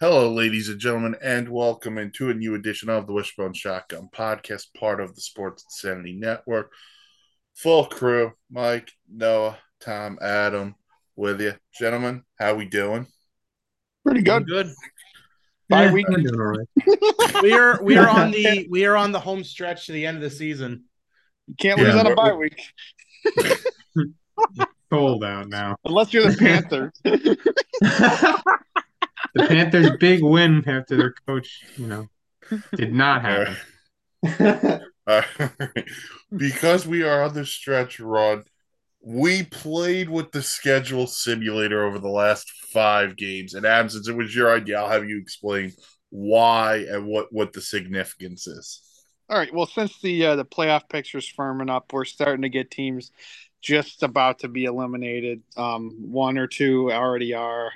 Hello, ladies and gentlemen, and welcome into a new edition of the Wishbone Shotgun podcast, part of the Sports Insanity Network. Full crew: Mike, Noah, Tom, Adam, with you, gentlemen. How we doing? Pretty good. Good. Bye Yeah, week. I'm doing all right. We are we are on the we are on the home stretch to the end of the season. You can't lose Yeah. on a bye week Cold out now. unless you're the Panthers. The Panthers' big win after their coach, you know, did not happen. All right. because we are on the stretch run, we played with the schedule simulator over the last five games. And Adam, since it was your idea, I'll have you explain why and what what the significance is. All right. Well, since the uh, the playoff picture's firming up, we're starting to get teams just about to be eliminated. Um, one or two already are,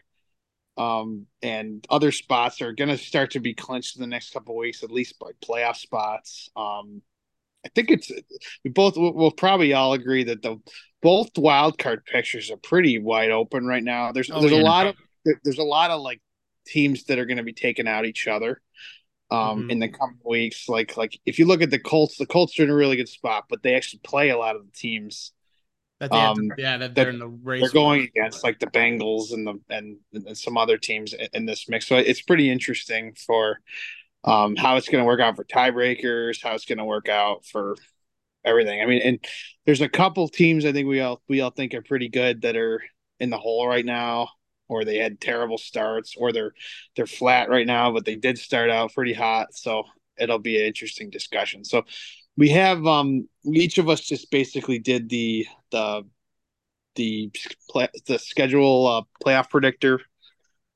um, and other spots are going to start to be clinched in the next couple of weeks, at least by playoff spots. Um, I think it's we both we'll probably all agree that the both wild card pictures are pretty wide open right now. There's Oh, there's a lot of there's a lot of like teams that are going to be taking out each other um Mhm. in the coming weeks like like if you look at the Colts the Colts are in a really good spot but they actually play a lot of the teams That they have to- Um, yeah, that that they're in the race. they're going against like the Bengals and the and, and some other teams in, in this mix. So it's pretty interesting for um how it's going to work out for tiebreakers how it's going to work out for everything. I mean and there's a couple teams I think we all we all think are pretty good that are in the hole right now or they had terrible starts or they're they're flat right now but they did start out pretty hot. So it'll be an interesting discussion. So we have um each of us just basically did the the the play, the schedule uh, playoff predictor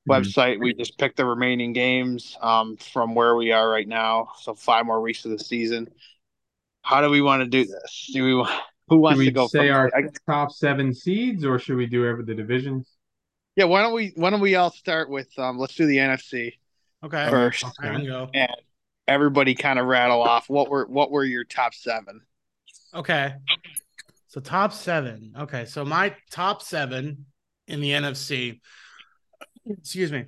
website we just picked the remaining games um from where we are right now so five more weeks of the season how do we want to do this do we wa- who Should wants to go say first? our I- top seven seeds, or should we do every the divisions? yeah why don't we why don't we all start with um let's do the nfc okay. first I can go. and everybody kind of rattle off what were what were your top seven Okay. So top seven. Okay. So my top seven in the NFC. Excuse me.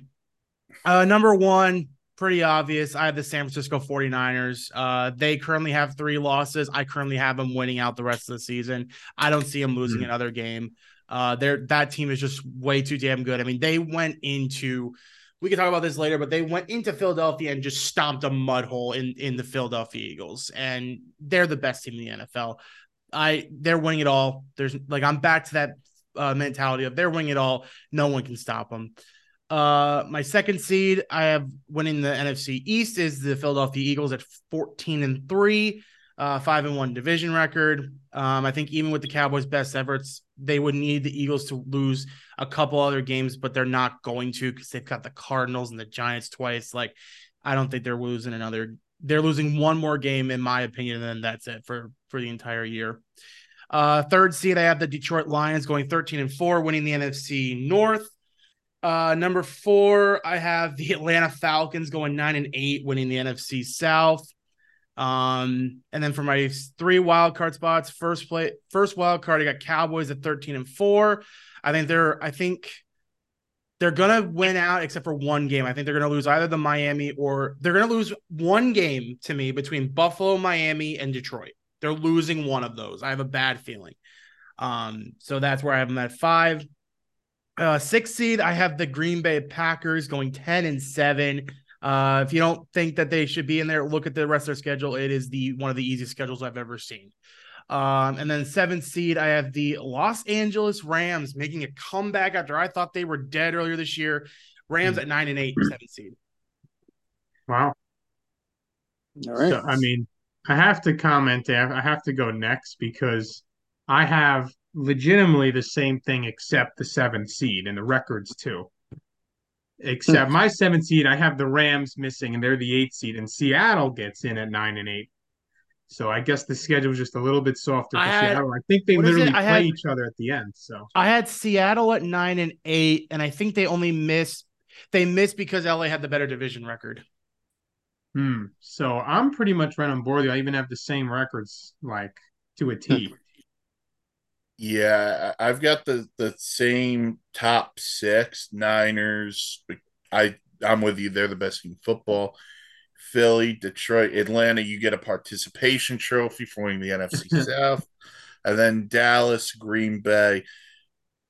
Uh number one, pretty obvious. I have the San Francisco 49ers. Uh they currently have three losses. I currently have them winning out the rest of the season. I don't see them losing Mhm. another game. Uh they're that team is just way too damn good. I mean, they went into we can talk about this later, but they went into Philadelphia and just stomped a mud hole in in the Philadelphia Eagles, and they're the best team in the NFL. I they're winning it all. There's like I'm back to that uh, mentality of they're winning it all. No one can stop them. Uh, my second seed, I have winning the NFC East is the Philadelphia Eagles at 14 and three, uh, five and one division record. Um, I think even with the Cowboys' best efforts, they would need the Eagles to lose a couple other games, but they're not going to because they've got the Cardinals and the Giants twice. Like, I don't think they're losing another. They're losing one more game, in my opinion, and then that's it for for the entire year. Uh, third seed, I have the Detroit Lions going 13 and four, winning the NFC North. Uh, number four, I have the Atlanta Falcons going nine and eight, winning the NFC South. Um, and then for my three wild card spots, first play, first wild card, I got Cowboys at 13 and four. I think they're, I think they're gonna win out except for one game. I think they're gonna lose either the Miami or they're gonna lose one game to me between Buffalo, Miami, and Detroit. They're losing one of those. I have a bad feeling. Um, so that's where I have them at five. Uh, six seed, I have the Green Bay Packers going 10 and 7. Uh, if you don't think that they should be in there, look at the rest of their schedule. It is the one of the easiest schedules I've ever seen. Um, and then seventh seed, I have the Los Angeles Rams making a comeback after I thought they were dead earlier this year. Rams at nine and eight, seventh seed. Wow. all right So, I mean, I have to comment there. I have to go next because I have legitimately the same thing except the seventh seed and the records too. Except my seventh seed, I have the Rams missing, and they're the eighth seed, and Seattle gets in at nine and eight. So I guess the schedule is just a little bit softer for I had- Seattle. I think they literally play had- each other at the end. So I had Seattle at nine and eight, and I think they only missed they missed because LA had the better division record. Hmm. So I'm pretty much right on board. I even have the same records, like to a T. Yeah, I've got the the same top six Niners. I I'm with you. They're the best team in football. Philly, Detroit, Atlanta, you get a participation trophy for winning the NFC South. And then Dallas, Green Bay.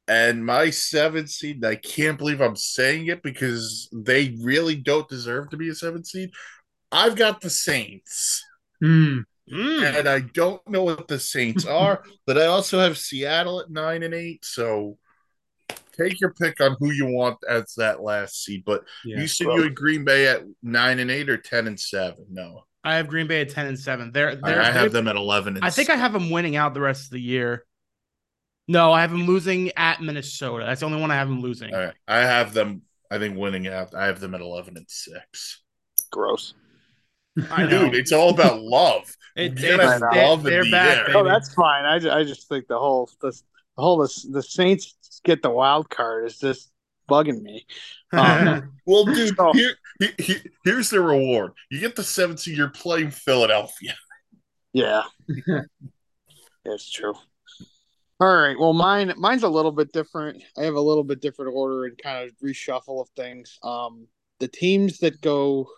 And my seventh seed, I can't believe I'm saying it because they really don't deserve to be a seventh seed. I've got the Saints. Hmm. Mm. And I don't know what the Saints are, but I also have Seattle at nine and eight. So take your pick on who you want as that last seed. But Yeah. you said you had Green Bay at nine and eight or ten and seven. No, I have Green Bay at ten and seven. They're, I, they're I have them at eleven. And I think I have them winning out the rest of the year. No, I have them losing at Minnesota. That's the only one I have them losing. All right. I have them. I think winning out. I have them at eleven and six. Gross. I know. Dude, it's all about love. It, You it's- have they- love in they're the back, air. baby. Oh, that's fine. I, I just think the whole the, the whole the, the Saints get the wild card is just bugging me. Um, Well, dude, So- here, here- here- here's the reward. You get the seventh seed. You're playing Philadelphia. Yeah, it's true. All right. Well, mine mine's a little bit different. I have a little bit different order and kind of reshuffle of things. Um, the teams that go,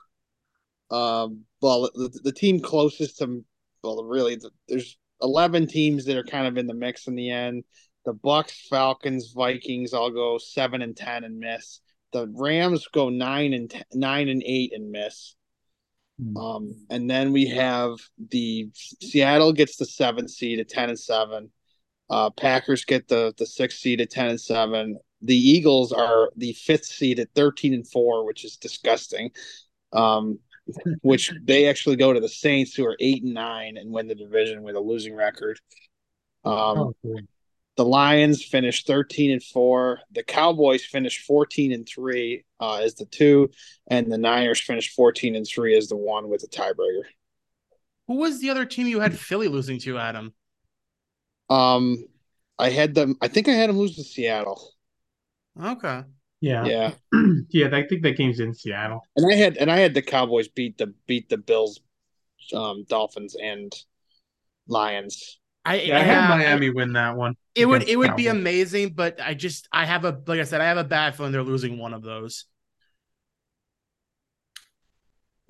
um, well, the, the team closest to, well, really, the, there's eleven teams that are kind of in the mix in the end. The Bucks, Falcons, Vikings all go seven and ten and miss. The Rams go nine and ten, nine and eight and miss. Um, and then we have the Seattle gets the seventh seed at ten and seven. Uh, Packers get the the sixth seed at ten and seven. The Eagles are the fifth seed at thirteen and four, which is disgusting. Um, which they actually go to the Saints, who are eight and nine, and win the division with a losing record. Um, Oh, cool. the Lions finished 13 and 4. The Cowboys finished 14 and 3 uh, as the two, and the Niners finished 14 and 3 as the one with the tiebreaker. Who was the other team you had Philly losing to, Adam? Um, I had them. I think I had them lose to Seattle. Okay. Yeah. Yeah, Yeah, I think that game's in Seattle. and I had and I had the Cowboys beat the beat the Bills, um, Dolphins, and Lions. I, Yeah, I had yeah, Miami win that one. It would it would be amazing, but I just I have a like I said I have a bad feeling they're losing one of those.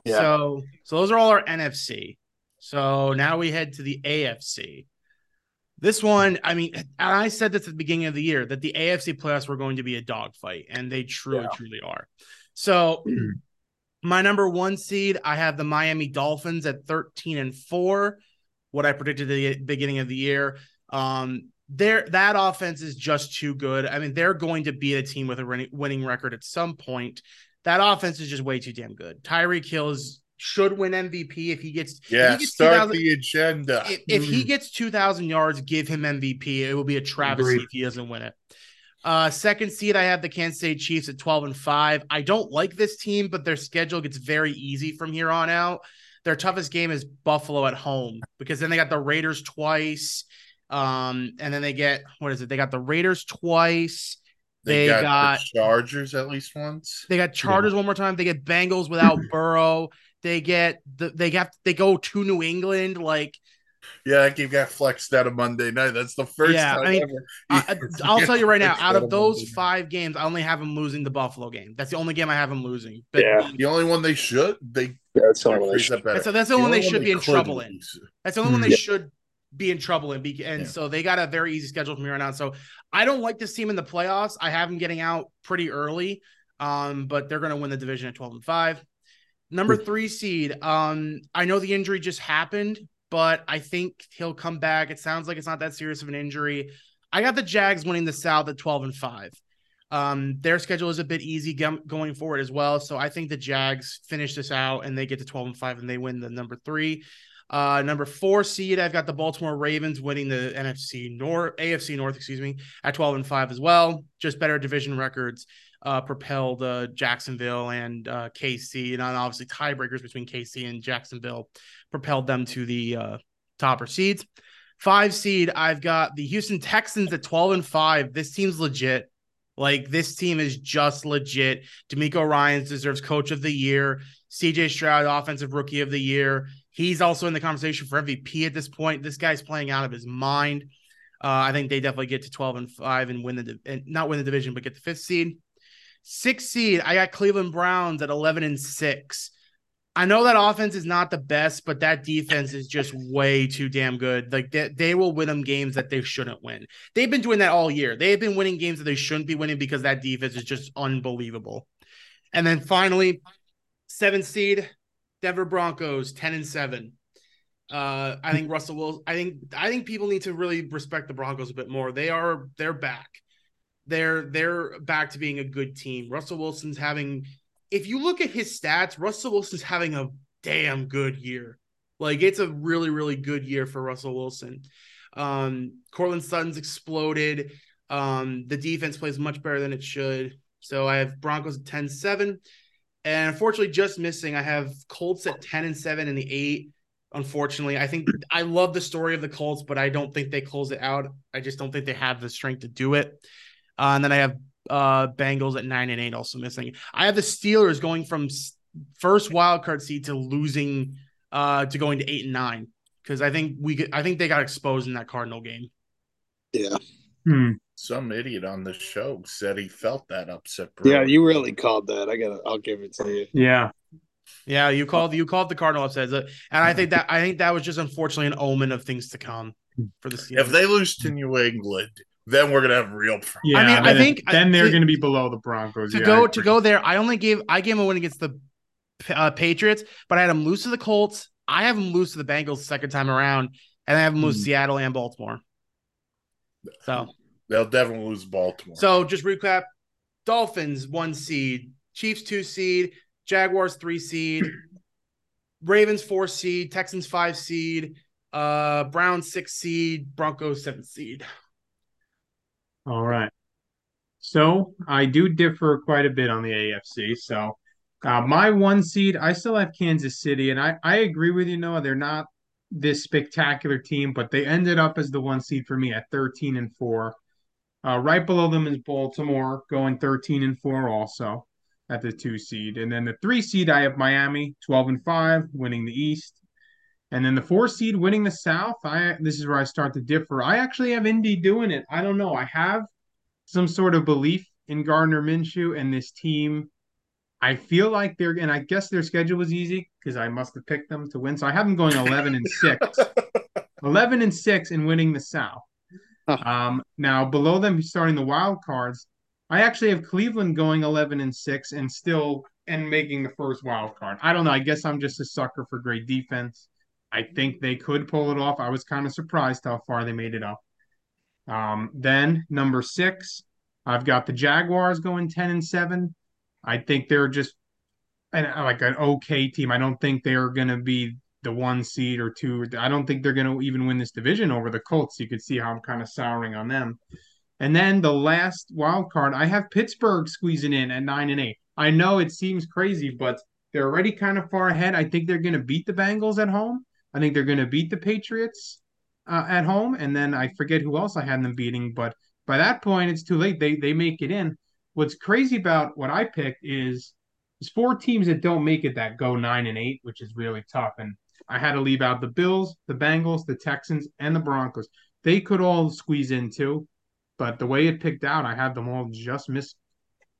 Yeah. So so those are all our NFC. So now we head to the AFC. This one, I mean, and I said this at the beginning of the year that the AFC playoffs were going to be a dogfight, and they truly, Yeah. truly are. So my number one seed, I have the Miami Dolphins at 13 and 4. What I predicted at the beginning of the year. Um, there that offense is just too good. I mean, they're going to beat a team with a winning, winning record at some point. That offense is just way too damn good. Tyreek Hills should win MVP if he gets if Yeah, he gets start the agenda. if, if he Mm. gets 2,000 yards, give him MVP. It will be a travesty Agreed. if he doesn't win it. Uh, second seed, I have the Kansas City Chiefs at 12 and 5. I don't like this team, but their schedule gets very easy from here on out. Their toughest game is Buffalo at home because then they got the Raiders twice. Um, and then they get what is it? They got the Raiders twice. They, They got, got the Chargers at least once. they got Chargers one more time. They get Bengals without Burrow. They get the they got they go to New England. Like Yeah, that game got flexed out of Monday night. That's the first Yeah, time I mean, ever. I, I'll tell you right now, out of of those Monday night. five games, I only have them losing the Buffalo game. That's the only game I have them losing. But Yeah. the only one they should they Yeah, that's or phrase that that's, that's the only one they only should be in could trouble in. That's the only one they Yeah. should be in trouble in. And Yeah. so they got a very easy schedule from here on out. So I don't like this team in the playoffs. I have them getting out pretty early, um, but they're going to win the division at 12 and 5. Number three seed. Um, I know the injury just happened, but I think he'll come back. It sounds like it's not that serious of an injury. I got the Jags winning the South at 12 and 5. Um, their schedule is a bit easy gum- going forward as well. So I think the Jags finish this out and they get to 12 and 5 and they win the number three. Uh, number four seed, I've got the Baltimore Ravens winning the NFC North, AFC North, excuse me, at 12 and 5 as well. Just better division records uh, propelled uh, Jacksonville and uh, KC, and obviously tiebreakers between KC and Jacksonville propelled them to the uh, topper seeds. Five seed, I've got the Houston Texans at 12 and 5. This team's legit. Like this team is just legit. DeMeco Ryans deserves coach of the year. CJ Stroud, offensive rookie of the year. He's also in the conversation for MVP at this point. This guy's playing out of his mind. Uh, I think they definitely get to 12 and 5 and win the and not win the division, but get the fifth seed. Six seed, I got Cleveland Browns at 11 and six. I know that offense is not the best, but that defense is just way too damn good. Like they, they will win them games that they shouldn't win. They've been doing that all year. They've been winning games that they shouldn't be winning because that defense is just unbelievable. And then finally, seven seed, Denver Broncos, 10 and 7. Uh, I think Russell will I think I think people need to really respect the Broncos a bit more. They are they're back. They're they're back to being a good team. Russell Wilson's having if you look at his stats, Russell Wilson's having a damn good year. Like it's a really, really good year for Russell Wilson. Um, Courtland Sutton's exploded. Um, the defense plays much better than it should. So I have Broncos at 10 7. And unfortunately, just missing, I have Colts at 10 and 7 in the eight. Unfortunately, I think I love the story of the Colts, but I don't think they close it out. I just don't think they have the strength to do it. Uh, and then I have uh Bengals at nine and eight, also missing. I have the Steelers going from first wild card seed to losing uh to going to eight and nine because I think we could, I think they got exposed in that Cardinal game. Yeah. Hmm. Some idiot on the show said he felt that upset. Yeah, you really called that. I gotta. I'll give it to you. Yeah. Yeah, you called you called the Cardinal upset, and I think that I think that was just unfortunately an omen of things to come for the Steelers. If they lose to New England, then we're gonna have real problems. Yeah, I mean, I think- then they're to- going to be below the Broncos. to yeah, I go to go there, I only gave I gave him a win against the uh, Patriots, but I had him lose to the Colts. I have him lose to the Bengals the second time around, and I have him lose to Hmm. Seattle and Baltimore. So They'll definitely lose Baltimore. so just recap: Dolphins one seed, Chiefs two seed, Jaguars three seed, Ravens four seed, Texans five seed, uh Browns six seed, Broncos seven seed. All right. So I do differ quite a bit on the AFC. So uh, my one seed, I still have Kansas City, and I, I agree with you, Noah. They're not this spectacular team, but they ended up as the one seed for me at 13 and 4. Uh, right below them is Baltimore, going 13 and 4 also at the two seed. And then the three seed, I have Miami, 12 and 5, winning the East. And then the four seed winning the South. I this is where I start to differ. I actually have Indy doing it. I don't know. I have some sort of belief in Gardner Minshew and this team. I feel like they're, and I guess their schedule was easy because I must have picked them to win. So I have them going 11 and 6. 11 and 6 and winning the South. Huh. Um, now, below them, starting the wild cards, I actually have Cleveland going 11 and 6 and still and making the first wild card. I don't know. I guess I'm just a sucker for great defense. I think they could pull it off. I was kind of surprised how far they made it up. Um, then number six, I've got the Jaguars going 10 and 7. I think they're just an, like an okay team. I don't think they're going to be the one seed or two. I don't think they're going to even win this division over the Colts. You could see how I'm kind of souring on them. And then the last wild card, I have Pittsburgh squeezing in at 9 and 8. I know it seems crazy, but they're already kind of far ahead. I think they're going to beat the Bengals at home. I think they're going to beat the Patriots uh, at home, and then I forget who else I had them beating. But by that point, it's too late. They they make it in. What's crazy about what I picked is there's four teams that don't make it that go nine and eight, which is really tough. And I had to leave out the Bills, the Bengals, the Texans, and the Broncos. They could all squeeze in too, but the way it picked out, I had them all just miss.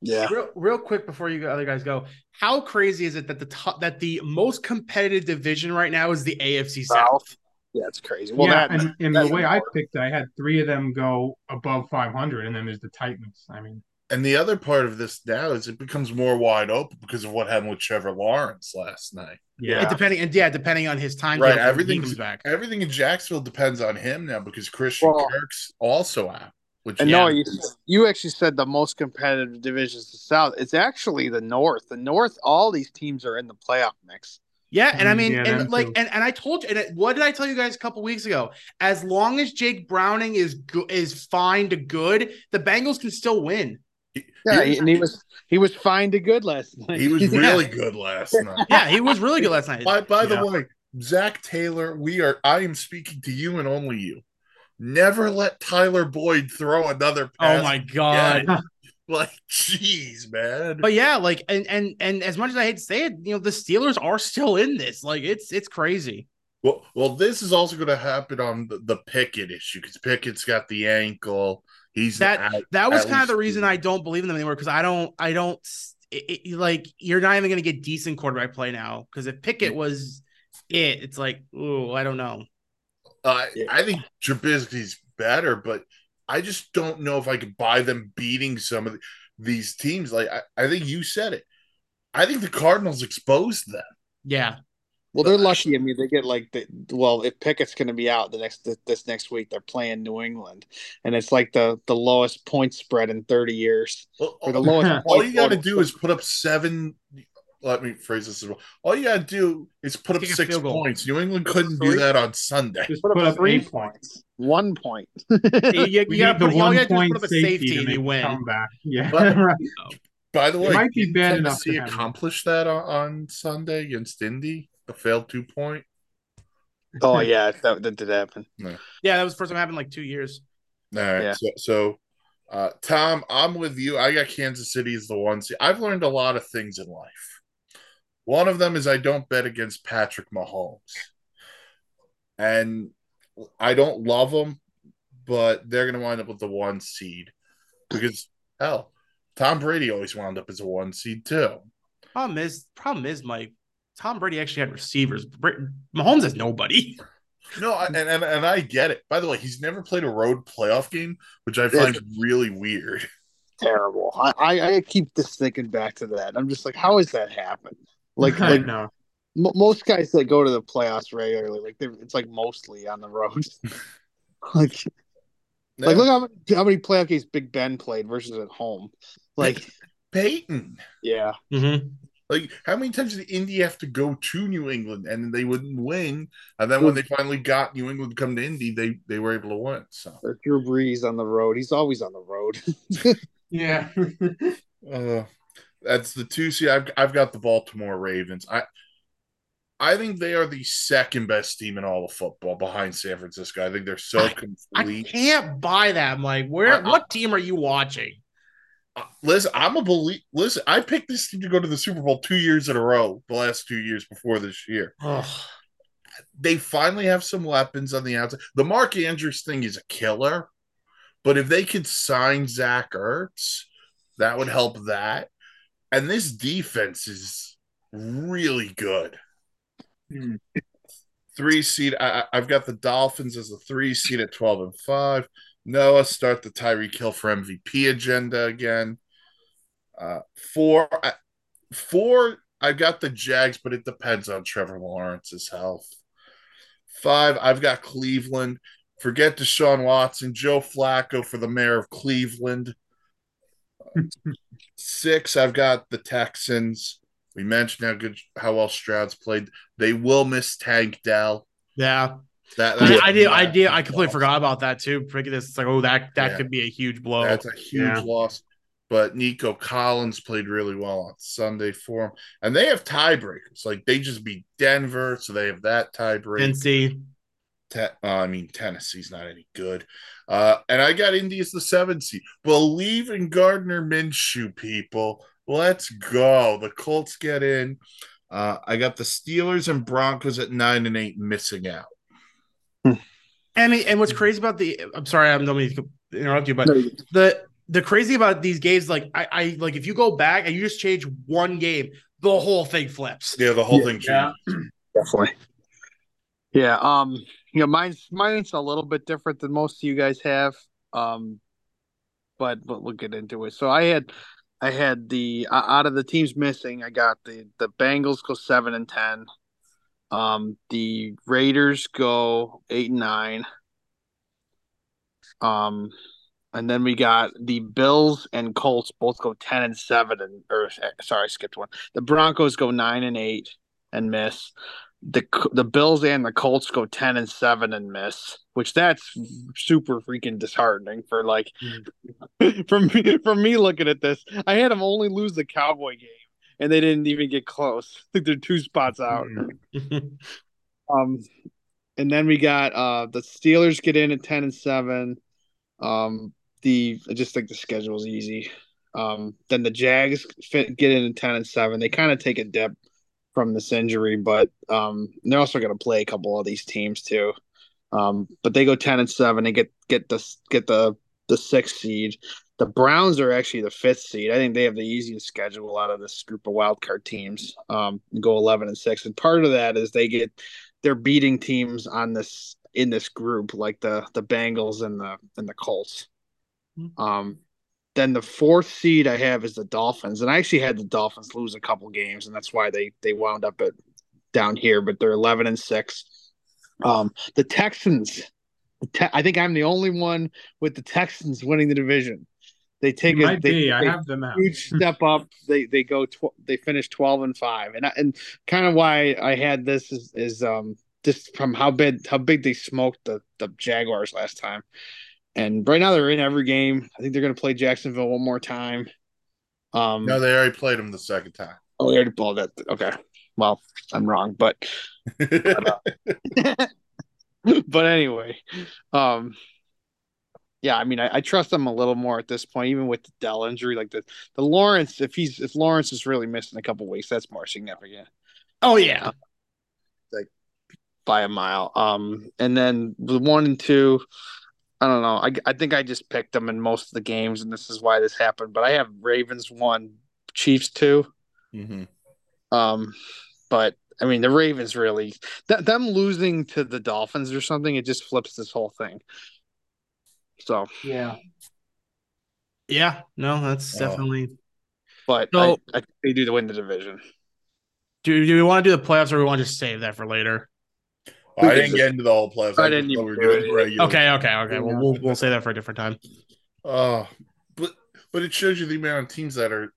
Yeah. Real, real quick before you other guys go, how crazy is it that the top that the most competitive division right now is the AFC South? South. Yeah, it's crazy. Well, yeah, that and, and that's the way I more. picked, I had three of them go above 500, and then there's the Titans. I mean, And the other part of this now is it becomes more wide open because of what happened with Trevor Lawrence last night. yeah, It depending and yeah, depending on his time. Right, when everything's- back. Everything in Jacksonville depends on him now because Christian Well- Kirk's also out. Which And Yeah. no, you you actually said the most competitive divisions the South. It's actually the North. The North, all these teams are in the playoff mix. Yeah, and I Mm, mean, yeah, and like, and, and I told you, and it, what did I tell you guys a couple weeks ago? As long as Jake Browning is go- is fine to good, the Bengals can still win. Yeah, he, and he was he was fine to good last night. he was really good last night. Yeah, he was really good last night. By, by Yeah. the way, Zac Taylor, we are. I am speaking to you and only you. Never let Tyler Boyd throw another oh pass. Oh my god! Like, jeez, man. But yeah, like, and and and as much as I hate to say it, you know, the Steelers are still in this. Like, it's it's crazy. well, well, this is also going to happen on the, the Pickett issue because Pickett's got the ankle. He's That- at- That was kind of the reason. I don't believe in them anymore because I don't, I don't it, it- like you're not even going to get decent quarterback play now because if Pickett was it, it's like, ooh, I don't know. Uh, Yeah. I think Trubisky's better, but I just don't know if I could buy them beating some of the, these teams. Like I, I think you said it. I think the Cardinals exposed them. Yeah, Well, they're lucky. I mean, they get like the well, if Pickett's going to be out the next this next week, they're playing New England, and it's like the the lowest point spread in thirty years, Well, or the lowest. all you got to do is put up seven. Let me phrase this as well. All you got to do is put up six points. New England couldn't do that on Sunday. Just Put put, up up three points. one point. you, you, you gotta put, the you one gotta do is point put up a safety safety and make you a win. Yeah, But- right. By the way, might be bad enough to accomplish that on, on Sunday against Indy? a failed two point. oh yeah, that, that did happen. Yeah, that was the first time it happened like two years. All right. Yeah. So, so uh, Tom, I'm with you. I got Kansas City as the one. See, I've learned a lot of things in life. One of them is I don't bet against Patrick Mahomes. And I don't love them, but they're going to wind up with the one seed because, hell, Tom Brady always wound up as a one seed too. Problem is, problem is, Mike. Tom Brady actually had receivers. Br- Mahomes has nobody. No, I- and, and and I get it. By the way, he's never played a road playoff game, which I find really weird. Terrible. I, I I keep just thinking back to that. I'm just like, how has that happened? Like I like know. m- most guys that go to the playoffs regularly, like they're it's like mostly on the road. like like look how many, how many playoff games Big Ben played versus at home. Like Peyton. yeah, Mm-hmm. Like, how many times did Indy have to go to New England and they wouldn't win? And then when they finally got New England to come to Indy, they they were able to win. So, or Drew Brees on the road. He's always on the road. Yeah. uh, that's the two. See, I've I've got the Baltimore Ravens. I I think they are the second best team in all of football behind San Francisco. I think they're so I complete. I can't buy that. I'm like, where? I- what team are you watching? Uh, Listen, I'm a believe. Listen, I picked this team to go to the Super Bowl two years in a row. The last two years before this year, they finally have some weapons on the outside. The Mark Andrews thing is a killer, but if they could sign Zach Ertz, that would help that. And this defense is really good. Hmm. Three seed. I, I've got the Dolphins as a three seed at twelve and five. Noah start the Tyreek Hill for MVP agenda again. Uh, four, I- four. I've got the Jags, but it depends on Trevor Lawrence's health. Five, I've got Cleveland. Forget Deshaun Watson, Joe Flacco for the mayor of Cleveland. Six, I've got the Texans. We mentioned how good, how well Stroud's played. They will miss Tank Dell. Yeah, That, I, that's- I did. I did. I completely forgot about that too. This, it's like, oh, that that Yeah. could be a huge blow. That's a huge Yeah. loss. But Nico Collins played really well on Sunday for them. And they have tiebreakers. Like they just beat Denver, so they have that tiebreaker. Cincy. Te- uh, I mean, Tennessee's not any good. Uh, and I got Indy as the seventh seed. Believe in Gardner Minshew, people. Let's go. The Colts get in. Uh, I got the Steelers and Broncos at nine and eight missing out. And and what's crazy about the? I'm sorry, I'm don't mean to interrupt you, but the the crazy about these games, like I, I like if you go back and you just change one game, the whole thing flips. Yeah, the whole Yeah. thing changed. Yeah. definitely. Yeah, um, you know, mine's mine's a little bit different than most of you guys have. Um, but but we'll get into it. So I had I had the uh, out of the teams missing, I got the the Bengals go seven and ten. Um, the Raiders go eight and nine. Um, and then we got the Bills and Colts both go ten and seven, and or sorry, I skipped one. The Broncos go nine and eight and miss. The the Bills and the Colts go ten and seven and miss, which that's super freaking disheartening for like for me for me looking at this. I had them only lose the Cowboy game, and they didn't even get close. I think they're two spots out. Um, and then we got uh the Steelers get in at ten and seven. Um, the I just think the schedule is easy. Um, then the Jags fit, get in at ten and seven. They kind of take a dip from this injury, but um, they're also going to play a couple of these teams too. Um, but they go ten and seven. and get get the get the the sixth seed. The Browns are actually the fifth seed. I think they have the easiest schedule out of this group of wild card teams. Um, go eleven and six, and part of that is they get they're beating teams on this in this group like the the Bengals and the and the Colts. Mm-hmm. Um, then the fourth seed I have is the Dolphins, and I actually had the Dolphins lose a couple games, and that's why they they wound up at down here. But they're eleven and six. Um, the Texans, the te- I think I'm the only one with the Texans winning the division. They take You a they. I they- have them out. huge step up. They they go tw- they finish twelve and five, and I, and kind of why I had this is is um just from how big how big they smoked the the Jaguars last time, and right now they're in every game. I think they're going to play Jacksonville one more time. Um, No, they already played them the second time. oh, they already balled that. Okay, well I'm wrong, but but anyway, um, yeah, I mean, I, I trust them a little more at this point, even with the Dell injury. Like the the Lawrence, if he's if Lawrence is really missing a couple weeks, that's more significant Oh yeah. Like by a mile. Um, and then the one and two, I don't know. I I think I just picked them in most of the games, and this is why this happened. But I have Ravens one, Chiefs two. Mhm. Um, but I mean, the Ravens really th- them losing to the Dolphins or something, it just flips this whole thing. So, Yeah. Yeah. No, that's Oh. definitely. but So- I, I they do to win the division. Do, do we want to do the playoffs or we want to just save that for later? I didn't get into the whole playoffs. I just didn't even we were do doing Okay. Okay. Okay. Well, we'll we'll say that for a different time. Oh, but but it shows you the amount of teams that are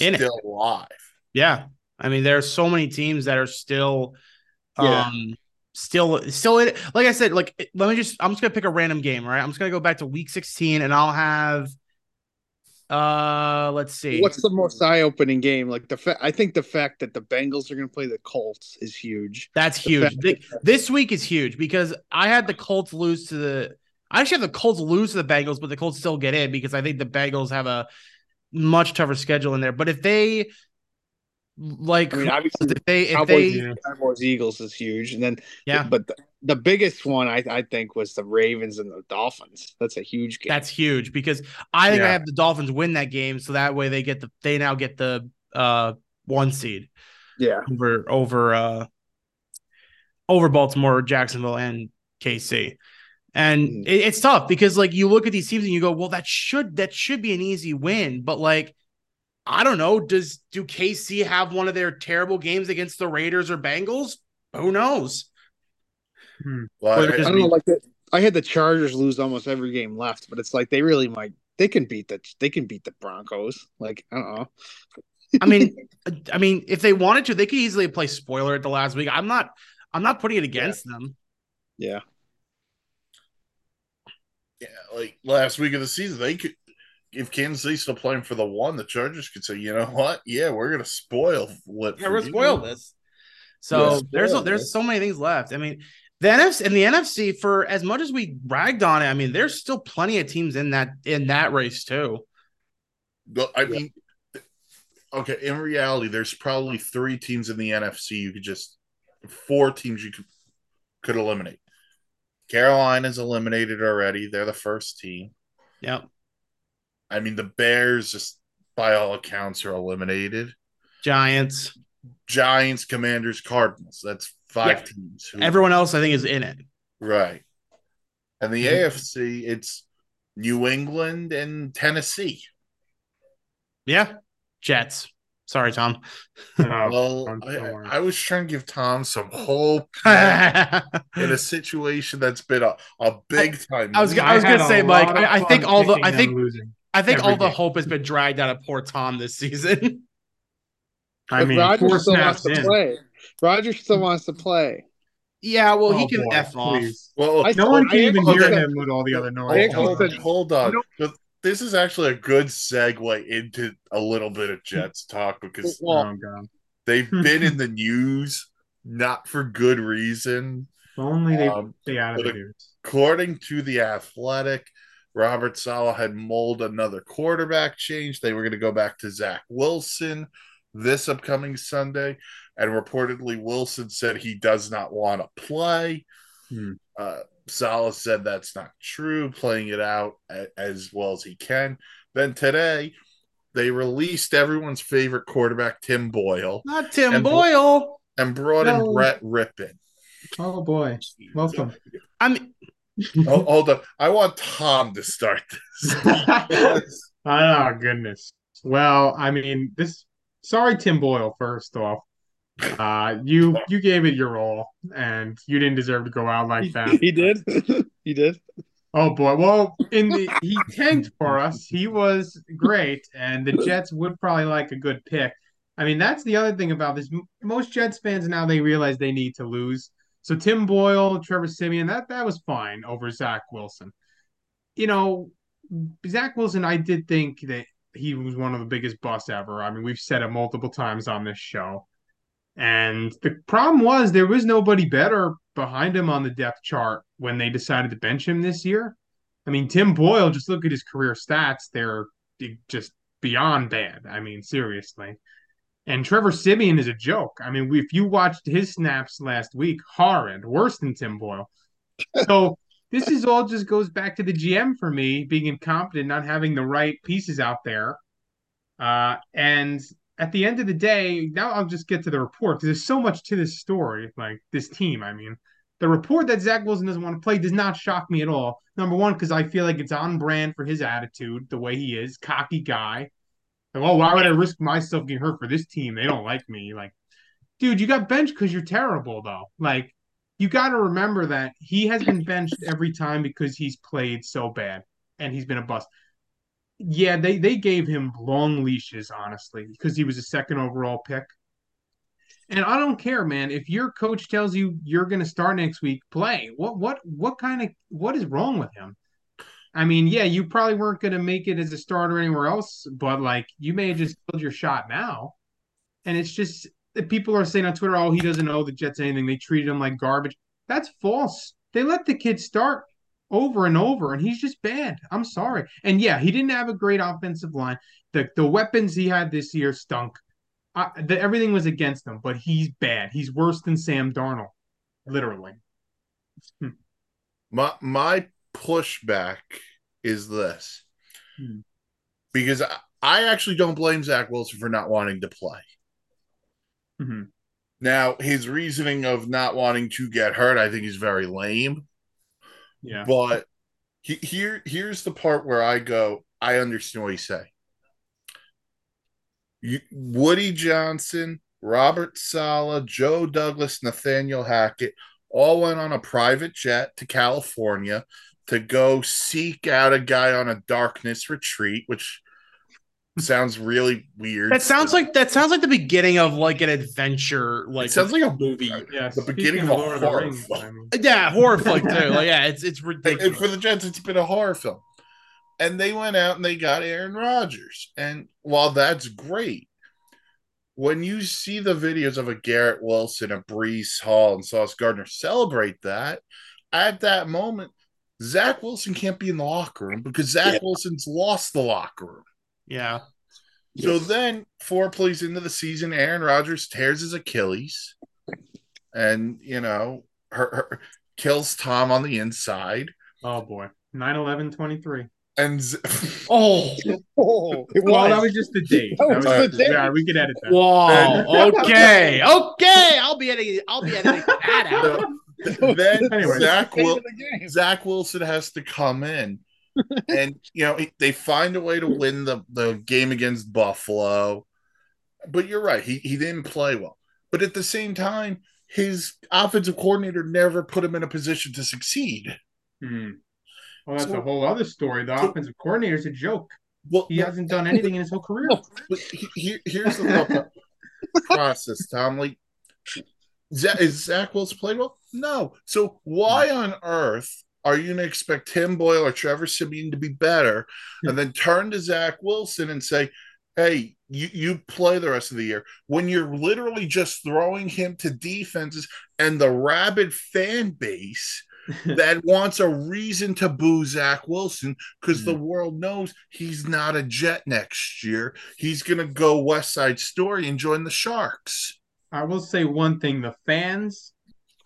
In it. still alive. Yeah. I mean, there are so many teams that are still, Yeah. um, still, still in it. Like I said, like let me just, I'm just gonna pick a random game, right? I'm just gonna go back to week 16, and I'll have, uh, let's see. What's the most eye-opening game? Like the fa- I think the fact that the Bengals are going to play the Colts is huge. That's The huge. fact Th- This week is huge because I had the Colts lose to the. I actually have the Colts lose to the Bengals, but the Colts still get in because I think the Bengals have a much tougher schedule in there. But if they, like, I mean, obviously, if they, if Cowboys, they, Yeah. Cowboys Eagles is huge, and then yeah, but the, the biggest one I, I think was the Ravens and the Dolphins. That's a huge game. That's huge because I think I have the Dolphins win that game, so that way they get the they now get the uh one seed yeah. over over uh over Baltimore, Jacksonville, and KC. And Mhm. it- it's tough because like you look at these teams and you go, well, that should that should be an easy win, but like I don't know, does do KC have one of their terrible games against the Raiders or Bengals? Who knows? Hmm. Well, Well, I- I don't know. Like the, I had the Chargers lose almost every game left, but it's like they really might. They can beat the they can beat the Broncos. Like I don't know. I mean, I mean, if they wanted to, they could easily play spoiler at the last week. I'm not, I'm not putting it against them. Yeah. yeah, like last week of the season, they could. If Kansas City's still playing for the one, the Chargers could say, you know what? Yeah, we're gonna spoil what Yeah, we're spoiled this. So Yeah, there's spoiled there's this. so many things left. I mean, the NFC and the NFC for as much as we ragged on it, I mean, there's still plenty of teams in that in that race too. No, I mean, okay. In reality, there's probably three teams in the NFC you could just four teams you could could eliminate. Carolina's eliminated already. They're the first team. Yep. I mean, the Bears just by all accounts are eliminated. Giants. Giants, Commanders, Cardinals. That's five Yeah. teams. who- Everyone else I think is in it. right. And the Mhm. AFC, it's New England and Tennessee. Yeah. Jets. Sorry, Tom. Well, don't- don't I. I was trying to give Tom some hope in a situation that's been a, a big time. I was gonna- I was had gonna say, Mike, I- I think all the- I think- losing. Think Every all the game. hope has been dragged out of poor Tom this season. I But mean, Rodgers four still wants to in. play. Roger still wants to play. yeah, well, he Oh, can boy, f off. please. well, I No one can I even hear said- him with all the other noise. actually hold, said- hold on. You this is actually a good segue into a little bit of Jets talk because Well, oh they've been in the news not for good reason. If only they Um, stay out of but the news. According to the Athletic, Robert Saleh had mulled another quarterback change. They were going to go back to Zach Wilson this upcoming Sunday, and reportedly Wilson said he does not want to play. Hmm. Uh, Saleh said that's not true, playing it out a- as well as he can. Then today, they released everyone's favorite quarterback, Tim Boyle, Not Tim And- Boyle. and brought in Brett Rypien. Oh boy. Welcome. I mean, Oh, hold on. I want Tom to start this. Oh goodness. Well, I mean, this. Sorry, Tim Boyle. First off, uh, you you gave it your all, and you didn't deserve to go out like that. he did. he did. Oh boy. Well, in the he tanked for us. He was great, and the Jets would probably like a good pick. I mean, that's the other thing about this. Most Jets fans now they realize they need to lose. So Tim Boyle, Trevor Siemian, that that was fine over Zach Wilson. You know, Zach Wilson, I did think that he was one of the biggest busts ever. I mean, we've said it multiple times on this show. And the problem was there was nobody better behind him on the depth chart when they decided to bench him this year. I mean, Tim Boyle, just look at his career stats. They're just beyond bad. I mean, seriously. And Trevor Siemian is a joke. I mean, if you watched his snaps last week, horrid, worse than Tim Boyle. So this is all just goes back to the GM for me being incompetent, not having the right pieces out there. Uh, and at the end of the day, now I'll just get to the report because there's so much to this story, like this team. I mean, the report that Zach Wilson doesn't want to play does not shock me at all. Number one, because I feel like it's on brand for his attitude, the way he is, cocky guy. Like, oh, why would I risk myself getting hurt for this team? They don't like me. Like, dude, you got benched because you're terrible, though. Like, you got to remember that he has been benched every time because he's played so bad and he's been a bust. Yeah, they they gave him long leashes, honestly, because he was a second overall pick. And I don't care, man. If your coach tells you you're going to start next week, play. What what what kind of what is wrong with him? I mean, yeah, you probably weren't going to make it as a starter anywhere else, but like you may have just killed your shot now. And it's just people are saying on Twitter, "Oh, he doesn't owe the Jets anything. They treated him like garbage." That's false. They let the kid start over and over, and he's just bad. I'm sorry. And yeah, he didn't have a great offensive line. The the weapons he had this year stunk. I, the, everything was against him, but he's bad. He's worse than Sam Darnold, literally. Hmm. My my pushback is this. Hmm. Because I, I actually don't blame Zach Wilson for not wanting to play. Mhm. Now, his reasoning of not wanting to get hurt, I think is very lame. Yeah. But he, here, here's the part where I go, I understand what he's saying. You, Woody Johnson, Robert Saleh, Joe Douglas, Nathaniel Hackett all went on a private jet to California to go seek out a guy on a darkness retreat, which sounds really weird. that sounds like that sounds like the beginning of like an adventure, like it sounds like a movie. Yeah. The beginning of a Lord the horror Rings, film. I mean, Yeah, horror flick too. Like, yeah, it's it's ridiculous. And for the Jets, it's been a horror film. And they went out and they got Aaron Rodgers. And while that's great, when you see the videos of a Garrett Wilson, a Breece Hall, and Sauce Gardner celebrate that, at that moment, Zach Wilson can't be in the locker room because Zach Yeah. Wilson's lost the locker room. yeah, So then, four plays into the season, Aaron Rodgers tears his Achilles, and you know, her, her kills Tom on the inside, oh boy. 9 11 23. and Z- Oh, Oh, it Well, that was just the date. That That was was the date. yeah, we can edit that. wow. Okay, okay. I'll be editing. I'll be editing that out. then Anyway. Zach End will the. Zach Wilson has to come in, and you know they find a way to win the the game against Buffalo. But you're right; he he didn't play well. But at the same time, his offensive coordinator never put him in a position to succeed. Hmm. Well, that's So- a whole other story. The so- offensive is a joke. Well, He hasn't done anything in his whole career. But he, he, here's the process, Tom. Like, Zach, is Zach Wilson played well? No. So why on earth are you going to expect Tim Boyle or Trevor Siemian to be better, hmm. and then turn to Zach Wilson and say, "Hey, you you play the rest of the year," when you're literally just throwing him to defenses and the rabid fan base that wants a reason to boo Zach Wilson because the hmm. world knows he's not a Jet next year. He's going to go West Side Story and join the Sharks. I will say one thing: the fans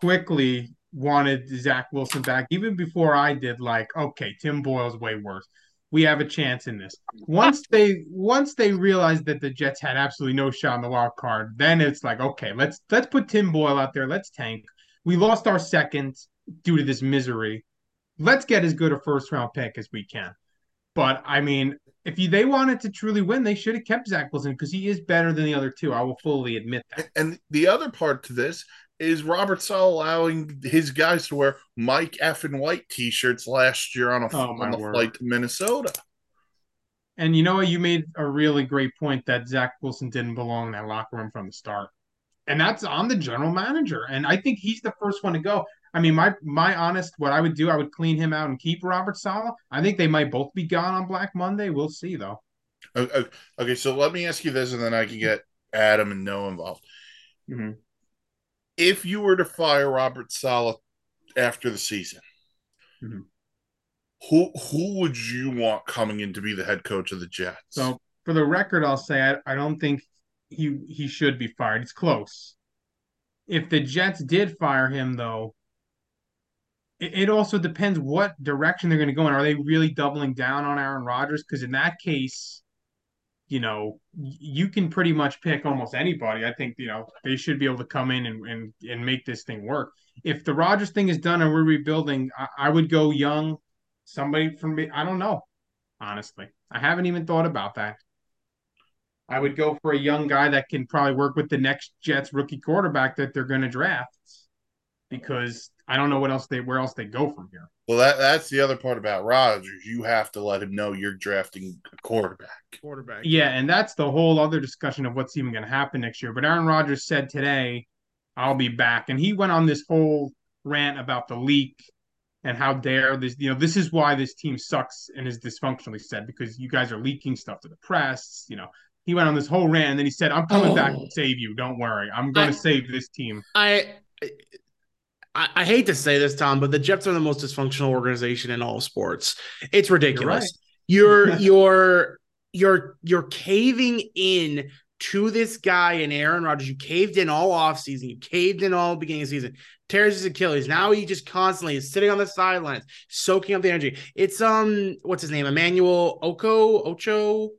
quickly wanted Zach Wilson back even before I did. Like, okay, Tim Boyle's way worse. We have a chance in this. Once they once they realized that the Jets had absolutely no shot in the wild card, then it's like, okay, let's let's put Tim Boyle out there. Let's tank. We lost our second due to this misery. Let's get as good a first round pick as we can. But I mean, if you, they wanted to truly win, they should have kept Zach Wilson because he is better than the other two. I will fully admit that. And the other part to this is Robert Saleh allowing his guys to wear Mike F and White T-shirts last year on a Oh, on the flight to Minnesota. And you know what? You made a really great point that Zach Wilson didn't belong in that locker room from the start. And that's on the general manager. And I think he's the first one to go. I mean, my my honest, what I would do, I would clean him out and keep Robert Saleh. I think they might both be gone on Black Monday. We'll see, though. Okay, okay, so let me ask you this, and then I can get Adam and Noah involved. Mhm. If you were to fire Robert Saleh after the season, Mhm. who who would you want coming in to be the head coach of the Jets? So for the record, I'll say I, I don't think he he should be fired. It's close. If the Jets did fire him, though, it, it also depends what direction they're going to go in. Are they really doubling down on Aaron Rodgers? Because in that case, you know, you can pretty much pick almost anybody. I think, you know, they should be able to come in and and, and make this thing work. If the Rodgers thing is done and we're rebuilding, I, I would go young, somebody from me. I don't know, honestly. I haven't even thought about that. I would go for a young guy that can probably work with the next Jets rookie quarterback that they're going to draft because I don't know what else they where else they go from here. well, that that's the other part about Rodgers. You have to let him know you're drafting a quarterback. Quarterback. Yeah, and that's the whole other discussion of what's even going to happen next year. But Aaron Rodgers said today, "I'll be back," and he went on this whole rant about the leak and how dare this. You know, this is why this team sucks and is dysfunctionally said because you guys are leaking stuff to the press. You know, he went on this whole rant and then he said, "I'm coming back Oh. to save you. Don't worry. I'm going I- to save this team." I, I I hate to say this, Tom, but the Jets are the most dysfunctional organization in all sports. It's ridiculous. You're you're you're you're caving in to this guy and Aaron Rodgers. You caved in all offseason. You caved in all beginning of season. Tears his Achilles. Now he just constantly is sitting on the sidelines, soaking up the energy. It's um, what's his name? Emmanuel Oko Ocho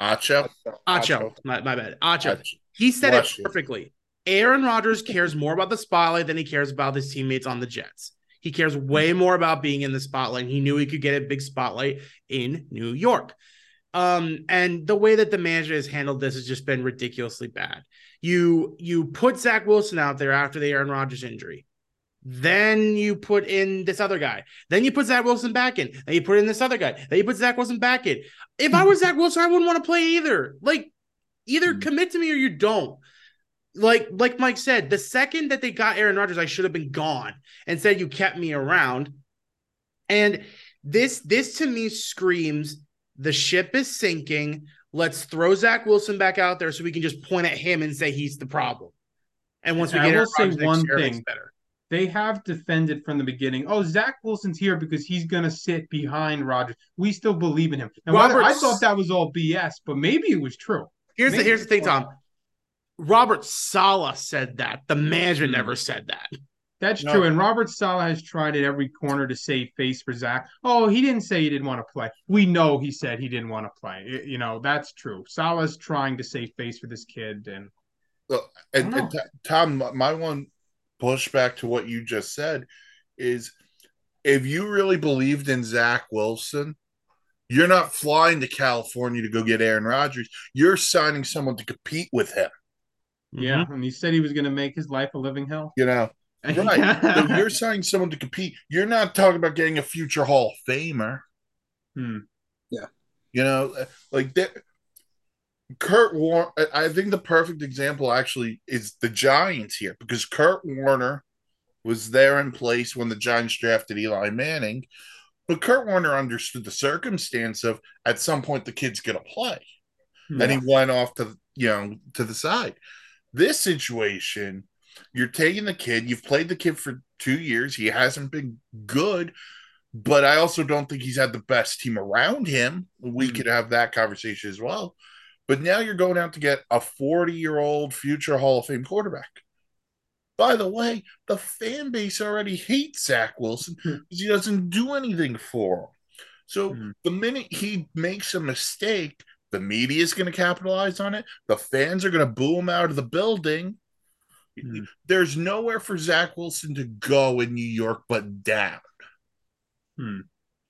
Acho, Acho. My, my bad. Acho. Acho. He said Bless it you. perfectly. Aaron Rodgers cares more about the spotlight than he cares about his teammates on the Jets. He cares way more about being in the spotlight. He knew he could get a big spotlight in New York. Um, and the way that the manager has handled this has just been ridiculously bad. You you put Zach Wilson out there after the Aaron Rodgers injury. Then you put in this other guy. Then you put Zach Wilson back in. Then you put in this other guy. Then you put Zach Wilson back in. If I was Zach Wilson, I wouldn't want to play either. Like, either Mhm. commit to me or you don't. Like, like Mike said, the second that they got Aaron Rodgers, I should have been gone. and said you kept me around. And this, this to me screams the ship is sinking. Let's throw Zach Wilson back out there so we can just point at him and say he's the problem. And once we I get will Aaron say one year, thing. better. They have defended from the beginning. Oh, Zach Wilson's here because he's going to sit behind Rodgers. We still believe in him. And I thought that was all BS, but maybe it was true. Here's the here's the thing, Tom. Robert Saleh said that. The management Hmm. never said that. That's No. true. And Robert Saleh has tried at every corner to save face for Zach. Oh, he didn't say he didn't want to play. We know he said he didn't want to play. Y- You know, that's true. Saleh's trying to save face for this kid. And And, and T- Tom, my one pushback to what you just said is if you really believed in Zach Wilson, you're not flying to California to go get Aaron Rodgers. You're signing someone to compete with him. Yeah, and he said he was going to make his life a living hell. You know, right? so you're signing someone to compete. You're not talking about getting a future Hall of Famer. Hmm. Yeah, you know, like that. Kurt Warner, I think the perfect example actually is the Giants here because Kurt Warner was there in place when the Giants drafted Eli Manning, but Kurt Warner understood the circumstance of at some point the kid's going to play, and he went off to you know to the side. This situation, you're taking the kid, you've played the kid for two years, he hasn't been good, but I also don't think he's had the best team around him. We Mhm. could have that conversation as well. But now you're going out to get a 40 year old future Hall of Fame quarterback. By the way, the fan base already hates Zach Wilson because he doesn't do anything for them. So Hmm. the minute he makes a mistake, the media is going to capitalize on it. The fans are going to boo him out of the building. Hmm. There's nowhere for Zach Wilson to go in New York but down. Hmm.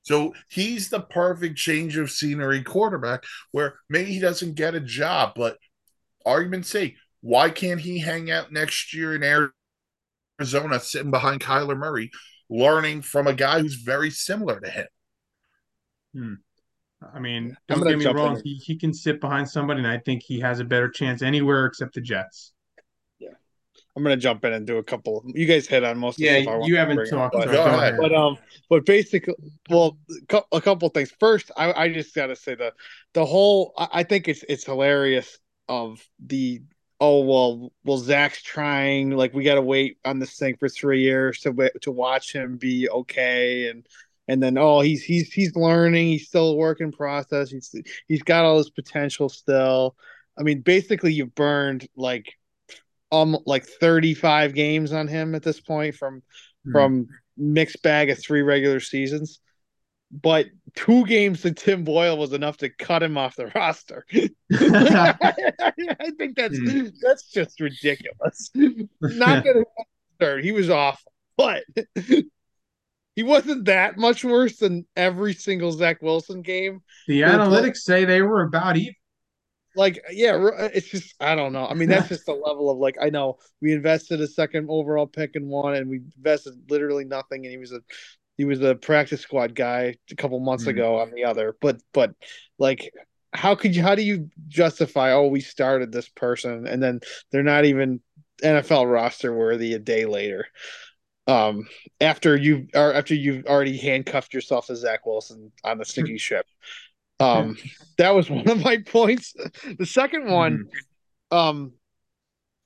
So he's the perfect change of scenery quarterback where maybe he doesn't get a job, but argument's sake, why can't he hang out next year in Arizona sitting behind Kyler Murray, learning from a guy who's very similar to him? I mean, don't get me wrong. He, he can sit behind somebody, and I think he has a better chance anywhere except the Jets. Yeah, I'm gonna jump in and do a couple. You guys hit on most. of the stuff I want you haven't bring up, talked. but- so Go go ahead. ahead. But um, but basically, well, a couple things. First, I, I just gotta say the the whole. I, think it's it's hilarious of the oh well well Zach's trying like we gotta wait on this thing for three years to to watch him be okay and and then oh he's he's he's learning he's still a work in process he's he's got all his potential still. I mean, basically, you've burned like um like 35 games on him at this point from Hmm. from mixed bag of three regular seasons. But two games to Tim Boyle was enough to cut him off the roster. I think that's Hmm. that's just ridiculous. Not gonna start. He was awful, but he wasn't that much worse than every single Zach Wilson game. the analytics say they were about even. like yeah it's just i don't know i mean that's just the level of like i know we invested a second overall pick in one and we invested literally nothing and he was a he was a practice squad guy a couple months Mhm. ago on the other but but like how could you how do you justify oh we started this person and then they're not even nfl roster worthy a day later um after you or after you've already handcuffed yourself to zach wilson on the sinking ship. Um that was one of my points. The second one um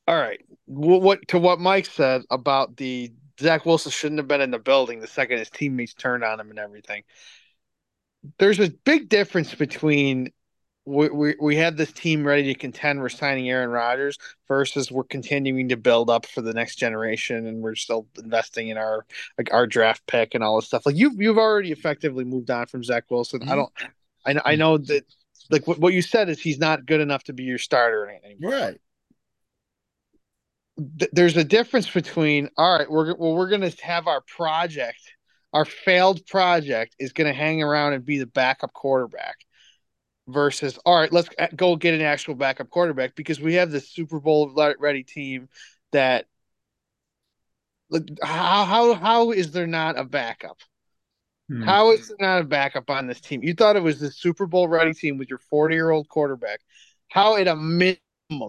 all right. What, what to what mike said about the zach wilson shouldn't have been in the building the second his teammates turned on him and everything. There's a big difference between we, we, we have this team ready to contend. We're signing aaron rodgers versus we're continuing to build up for the next generation and we're still investing in our like our draft pick and all this stuff. Like you've you've already effectively moved on from zach wilson. I Mhm. don't I, I know that like what, what you said is he's not good enough to be your starter anymore. Right. th- there's a difference between all right we're well we're going to have our project our failed project is going to hang around and be the backup quarterback versus all right let's go get an actual backup quarterback because we have this super bowl ready team that how how how is there not a backup Hmm. how is there not a backup on this team you thought it was the super bowl ready team with your 40 year old quarterback how at a minimum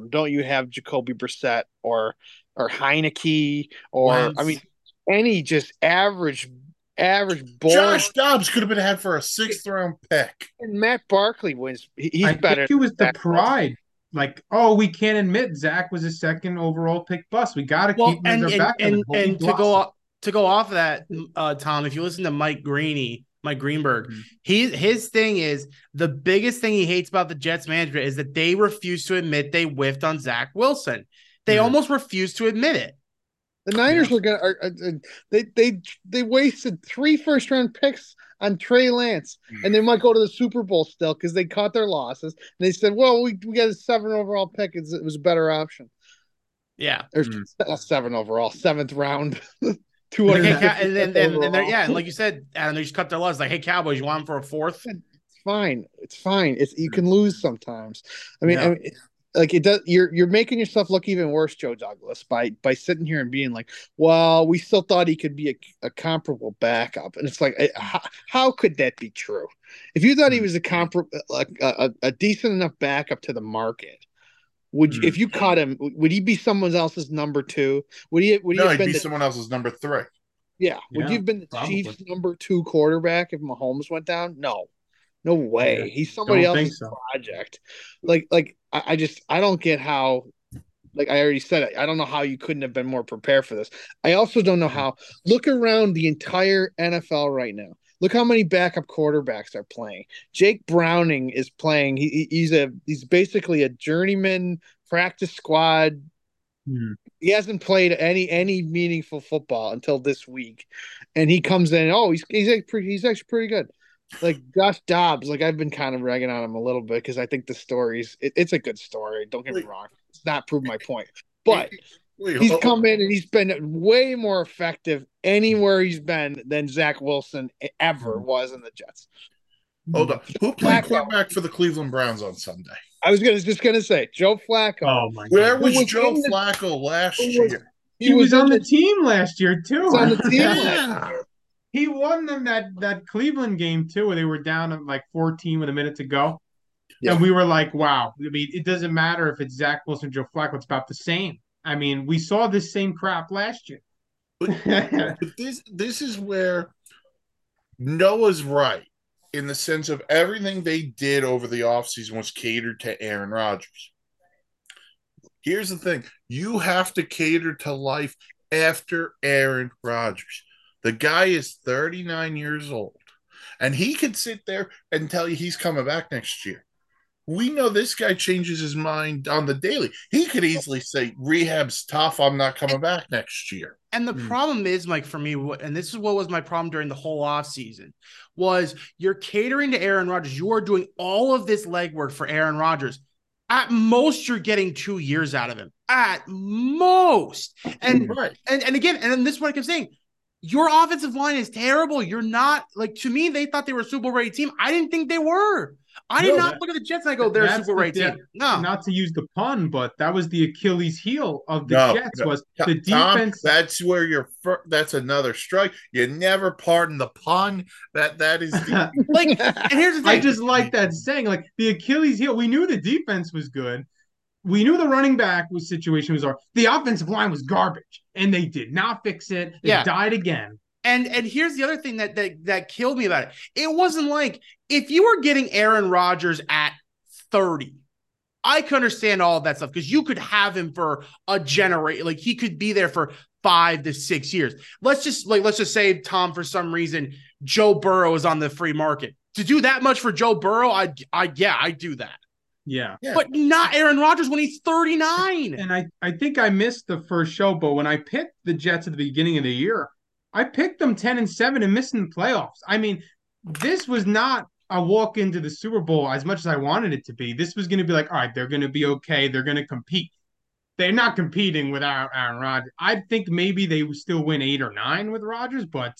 don't you have Jacoby Brissett or or Heinicke or. I mean any just average average boring Josh Dobbs could have been had for a sixth round pick. and Matt Barkley wins he's I better think it was the Zach Wilson. pride. Like, oh, we can't admit Zach was a second overall pick bust. We got to Well, keep him as and our and backup and, hope and to go off, to go off of that, uh, Tom, if you listen to Mike Greeny, Mike Greenberg, Mhm. he his thing is the biggest thing he hates about the Jets management is that they refuse to admit they whiffed on Zach Wilson. They Mhm. almost refuse to admit it. The Niners were gonna are, are, are- they they they wasted three first round picks on Trey Lance and they might go to the Super Bowl still because they caught their losses and they said well we, we got a seven overall pick it's, it was a better option Yeah. there's Mm. not seven overall seventh round two Like, hey, and then and, and they're, yeah, and like you said, Adam, they just cut their loss. Like, hey, Cowboys, you want them for a fourth? it's fine. It's fine. It's you mm. can lose sometimes. I mean, Yeah. I mean, it- like it does. You're you're making yourself look even worse, Joe Douglas, by by sitting here and being like, "Well, we still thought he could be a, a comparable backup," and it's like, eh, how, how could that be true? If you thought he was a compar- like a, a, a decent enough backup to the market. Would you, Hmm. if you caught him, would he be someone else's number two? Would he? Would he No, have he'd been be the someone else's number three. yeah. Would Yeah, you have been the probably. Chiefs' number two quarterback if Mahomes went down? No. No way. Yeah, He's somebody don't else's so. project. Like, like I, I just I don't get how like I already said. I don't know how you couldn't have been more prepared for this. I also don't know how look around the entire NFL right now. Look how many backup quarterbacks are playing. Jake Browning is playing. He, he- he's a he's basically a journeyman practice squad Hmm. he hasn't played any any meaningful football until this week, and he comes in. Oh, he's he's he's actually pretty good. Like Josh Dobbs, like I've been kind of ragging on him a little bit because I think the story's it, it's a good story. Don't get me wrong; it's not proved my point, but Wait, he's oh, oh. come in and he's been way more effective anywhere he's been than Zach Wilson ever mm-hmm. was in the Jets. Hold on. Who played Flacco. quarterback for the Cleveland Browns on Sunday? I was gonna just gonna say Joe Flacco. Oh my Where god. was, was Joe in the- Flacco last who was- year? He, was, on in the team last year too. was on the team Yeah. He won them that that Cleveland game too, where they were down at like 14 with a minute to go. Yeah. And we were like, wow. I mean, it doesn't matter if it's Zach Wilson, Joe Flacco, it's about the same. I mean, we saw this same crap last year. But this this is where Noah's right in the sense of everything they did over the offseason was catered to Aaron Rodgers. Here's the thing you have to cater to life after Aaron Rodgers. The guy is 39 years old, and he could sit there and tell you he's coming back next year. We know this guy changes his mind on the daily. He could easily say, Rehab's tough. I'm not coming back next year. And the Mm. problem is, Mike, for me, and this is what was my problem during the whole offseason, was you're catering to Aaron Rodgers. You are doing all of this legwork for Aaron Rodgers. At most, you're getting two years out of him. At most. And Right. and, and again, and then this is what I kept saying. Your offensive line is terrible. You're not like to me, they thought they were a Super Bowl ready team. I didn't think they were. I did not that- look at the Jets and I go, they're a Super Bowl the- ready team. No. Not to use the pun, but that was the Achilles heel of the No, Jets no. was Tom, the defense. that's where you're. Fir- that's another strike. You never pardon the pun. That that is. The, like, and here's the thing. I just like that saying. Like the Achilles heel, we knew the defense was good. We knew the running back was situation was our the offensive line was garbage, and they did not fix it. It Yeah. died again. And and here's the other thing that that that killed me about it. It wasn't like if you were getting Aaron Rodgers at 30, I could understand all of that stuff because you could have him for a generation. Like he could be there for five to six years. Let's just like let's just say Tom, for some reason, Joe Burrow is on the free market. To do that much for Joe Burrow, I I yeah, I do that. Yeah. Yeah. But not Aaron Rodgers when he's 39. And I, I think I missed the first show, but when I picked the Jets at the beginning of the year, I picked them 10 and 7 and missing the playoffs. I mean, this was not a walk into the Super Bowl as much as I wanted it to be. This was going to be like, all right, they're going to be okay. They're going to compete. They're not competing without Aaron Rodgers. I think maybe they would still win eight or nine with Rodgers, but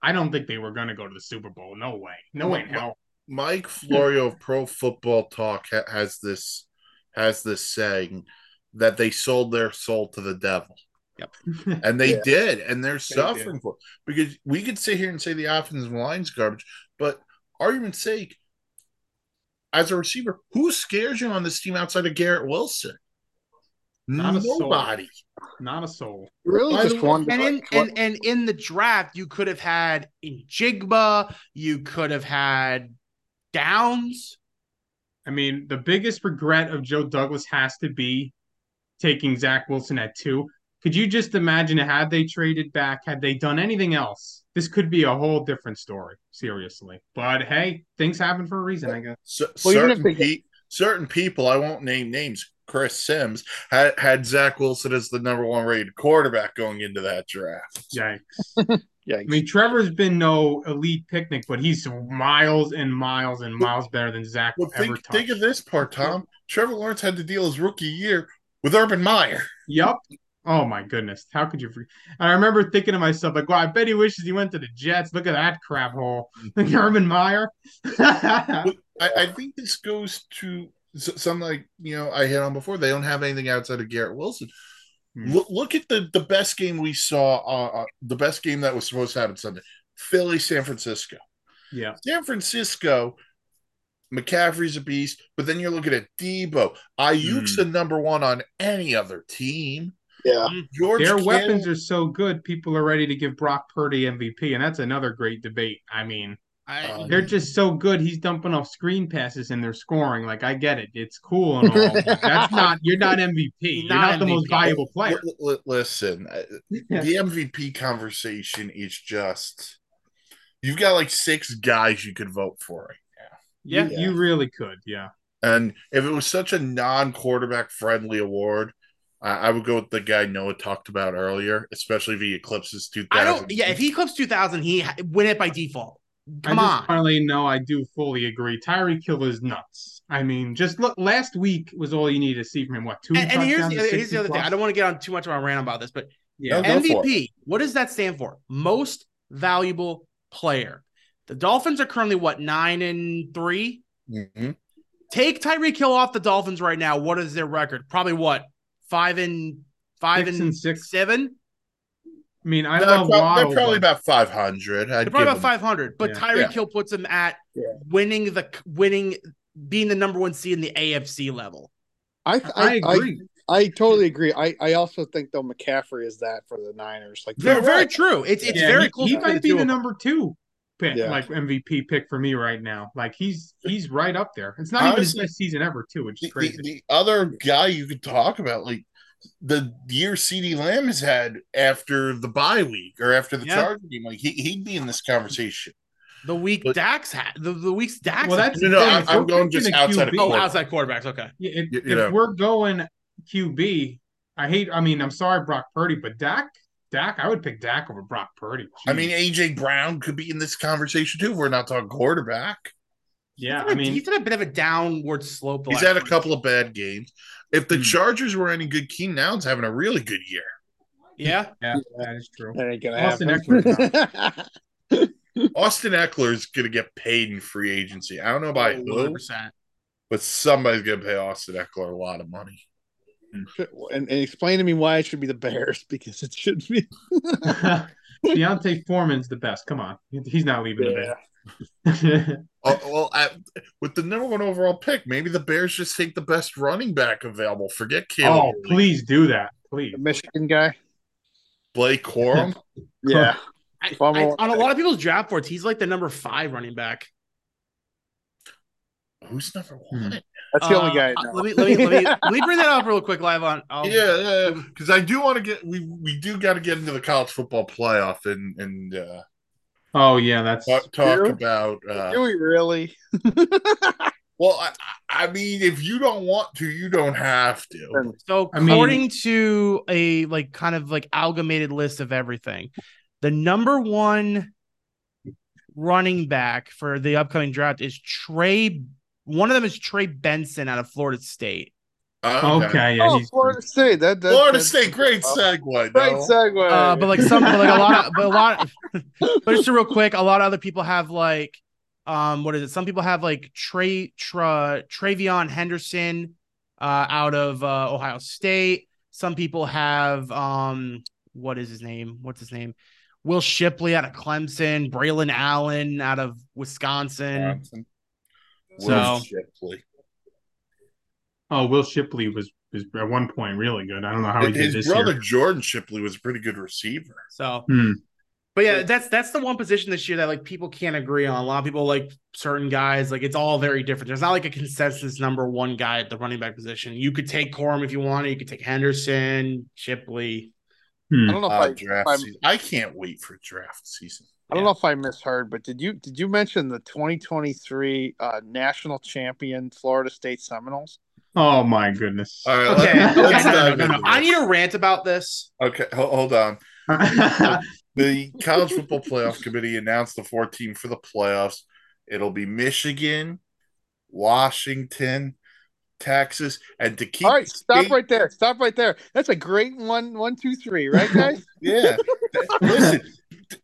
I don't think they were going to go to the Super Bowl. No way. No way in hell. Mike Florio of Pro Football Talk ha- has this has this saying that they sold their soul to the devil. And they Yeah. did, and they're did. suffering for it. Because we could sit here and say the offensive line's garbage, but argument's sake, as a receiver, who scares you on this team outside of Garrett Wilson? Not a soul. Not a soul. Really, By just way- one. And in and, and in the draft, you could have had in Njigba, you could have had Downs. I mean, the biggest regret of Joe Douglas has to be taking Zach Wilson at two. Could you just imagine had they traded back, had they done anything else? This could be a whole different story, seriously. But hey, things happen for a reason, I guess. So, Well, certain, pe- certain people, I won't name names, Chris Sims had, had Zach Wilson as the number one rated quarterback going into that draft. Yikes. yeah, I mean, Trevor's been no elite picnic, but he's miles and miles and miles better than Zach Well, ever think, think of this part, Tom. Trevor Lawrence had to deal his rookie year with Urban Meyer. Yep. Oh my goodness. How could you forget? I remember thinking to myself, like, wow, I bet he wishes he went to the Jets. Look at that crap hole. Like Urban Meyer. I, I think this goes to s- something like you know I hit on before. They don't have anything outside of Garrett Wilson. Hmm. Look, look at the the best game we saw. Uh, uh, the best game that was supposed to happen Sunday. Philly, San Francisco. yeah. San Francisco, McCaffrey's a beast, but then you're looking at Deebo. Aiyuk's Mm. the number one on any other team. yeah. George Their Kittle- weapons are so good, people are ready to give Brock Purdy MVP, and that's another great debate. I mean, I, Uh, they're just so good. He's dumping off screen passes and they're scoring. Like I get it, it's cool and all. that's not. You're not MVP. You're Not not, the most MVP. valuable player. Li- li- listen, uh, the MVP conversation is just you've got like six guys you could vote for right Yeah, Yeah. you really could. Yeah. And if it was such a non-quarterback friendly award, I, I would go with the guy Noah talked about earlier, especially if he eclipses two I don't. Yeah, if he clips two thousand, he ha- win it by default. Come I on. just finally know I do fully agree. Tyreek Hill is nuts. I mean, just look. Last week was all you need to see from him. What two? And, and here's the, here's 60 the other thing. I don't want to get on too much of a rant about this, but Yeah, No, MVP. What does that stand for? Most valuable player. The Dolphins are currently what nine and three. Mhm. Take Tyreek Hill off the Dolphins right now. What is their record? Probably what five and five Six and, and six. seven. I mean, I They're, love prob- Waddle. they're probably about five hundred. They're probably about five hundred. But Yeah. Tyreek Yeah. Hill puts them at Yeah. winning the winning, being the number one seed in the AFC level. I, I I, agree. I, I totally agree. I, I also think though McCaffrey is that for the Niners. Like Very, You're very right. true. It's it's Yeah, very he, close. He between might the be the number two pick, Yeah. like MVP pick for me right now. Like he's he's right up there. It's not even his best season ever, too, which The, is the, crazy. the other guy you could talk about, like the year CeeDee Lamb has had after the bye week or after the Yeah. Charger game, like he, he'd be in this conversation. The week But- Dax had the, the weeks Dax. Well, that's No, no. I'm- I'm going picking just a outside of QB oh outside quarterbacks. Okay. Yeah, if, You- you if know. we're going QB, I hate. I mean, I'm sorry, Brock Purdy, but Dak, Dak, I would pick Dak over Brock Purdy. I mean, AJ Brown could be in this conversation too. If we're not talking quarterback. Yeah, He's I had a- mean, he's had a bit of a downward slope. He's had a couple of bad games. If the Hmm. Chargers were any good, Keenan Allen's having a really good year. Yeah. yeah, that is true. that ain't gonna Austin happen. Austin Ekeler is going to get paid in free agency. I don't know by who, 100%. but somebody's going to pay Austin Ekeler a lot of money. and, and explain to me why it should be the Bears because it should be. D'Onta Foreman's the best. Come on, he's not leaving Yeah. the bed. Oh, well, at, with the number one overall pick, maybe the Bears just take the best running back available. Forget Caleb. oh, please do that, please. The Michigan guy. Blake Corum. Yeah. I, Fumble. I- on a lot of people's draft boards, he's like the number five running back. Who's number Hmm. one? That's the only Uh, guy. I uh, know. Let me let me let me let me bring that up real quick live on. I'll, Yeah, yeah, because I do want to get we we do got to get into the college football playoff and and uh, Oh yeah, that's talk, talk True. about. Uh, Do we really? well, I, I mean, if you don't want to, you don't have to. So I mean- according to a like kind of like amalgamated list of everything, the number one running back for the upcoming draft is Trey. One of them is Trey Benson out of Florida State. Okay. Yeah, oh, Florida State. That, that Florida that's- State, great Oh, segue. Great segue. Uh, but like some, but like a lot of, but a lot, but just real quick, a lot of other people have like, um, what is it? Some people have like Trey, Tra, TreVeyon Henderson, uh, out of uh, Ohio State. Some people have, um, what is his name? What's his name? Will Shipley out of Clemson, Braelon Allen out of Wisconsin. Johnson. So- Will Shipley. Oh Will Shipley was was at one point really good. I don't know how he did this. His this brother year. Jordan Shipley was a pretty good receiver. So, Hmm. but yeah, that's that's the one position this year that like people can't agree on. A lot of people like certain guys, like it's all very different. There's not like a consensus number one guy at the running back position. You could take Corum if you wanted. You could take Henderson, Shipley. Hmm. I don't know if Uh, I, draft I'm- I can't wait for draft season. I don't know if I misheard, but did you did you mention the 2023 uh, national champion Florida State Seminoles? Oh my goodness. All right, Okay, let's, okay, let's no, no, no, no. I need a rant about this. Okay, ho- hold on. The College Football Playoff Committee announced the four team for the playoffs. It'll be Michigan, Washington, Texas, and to keep All right, stop state- right there. Stop right there. That's a great one, one, two, three, right, guys? Yeah. Listen,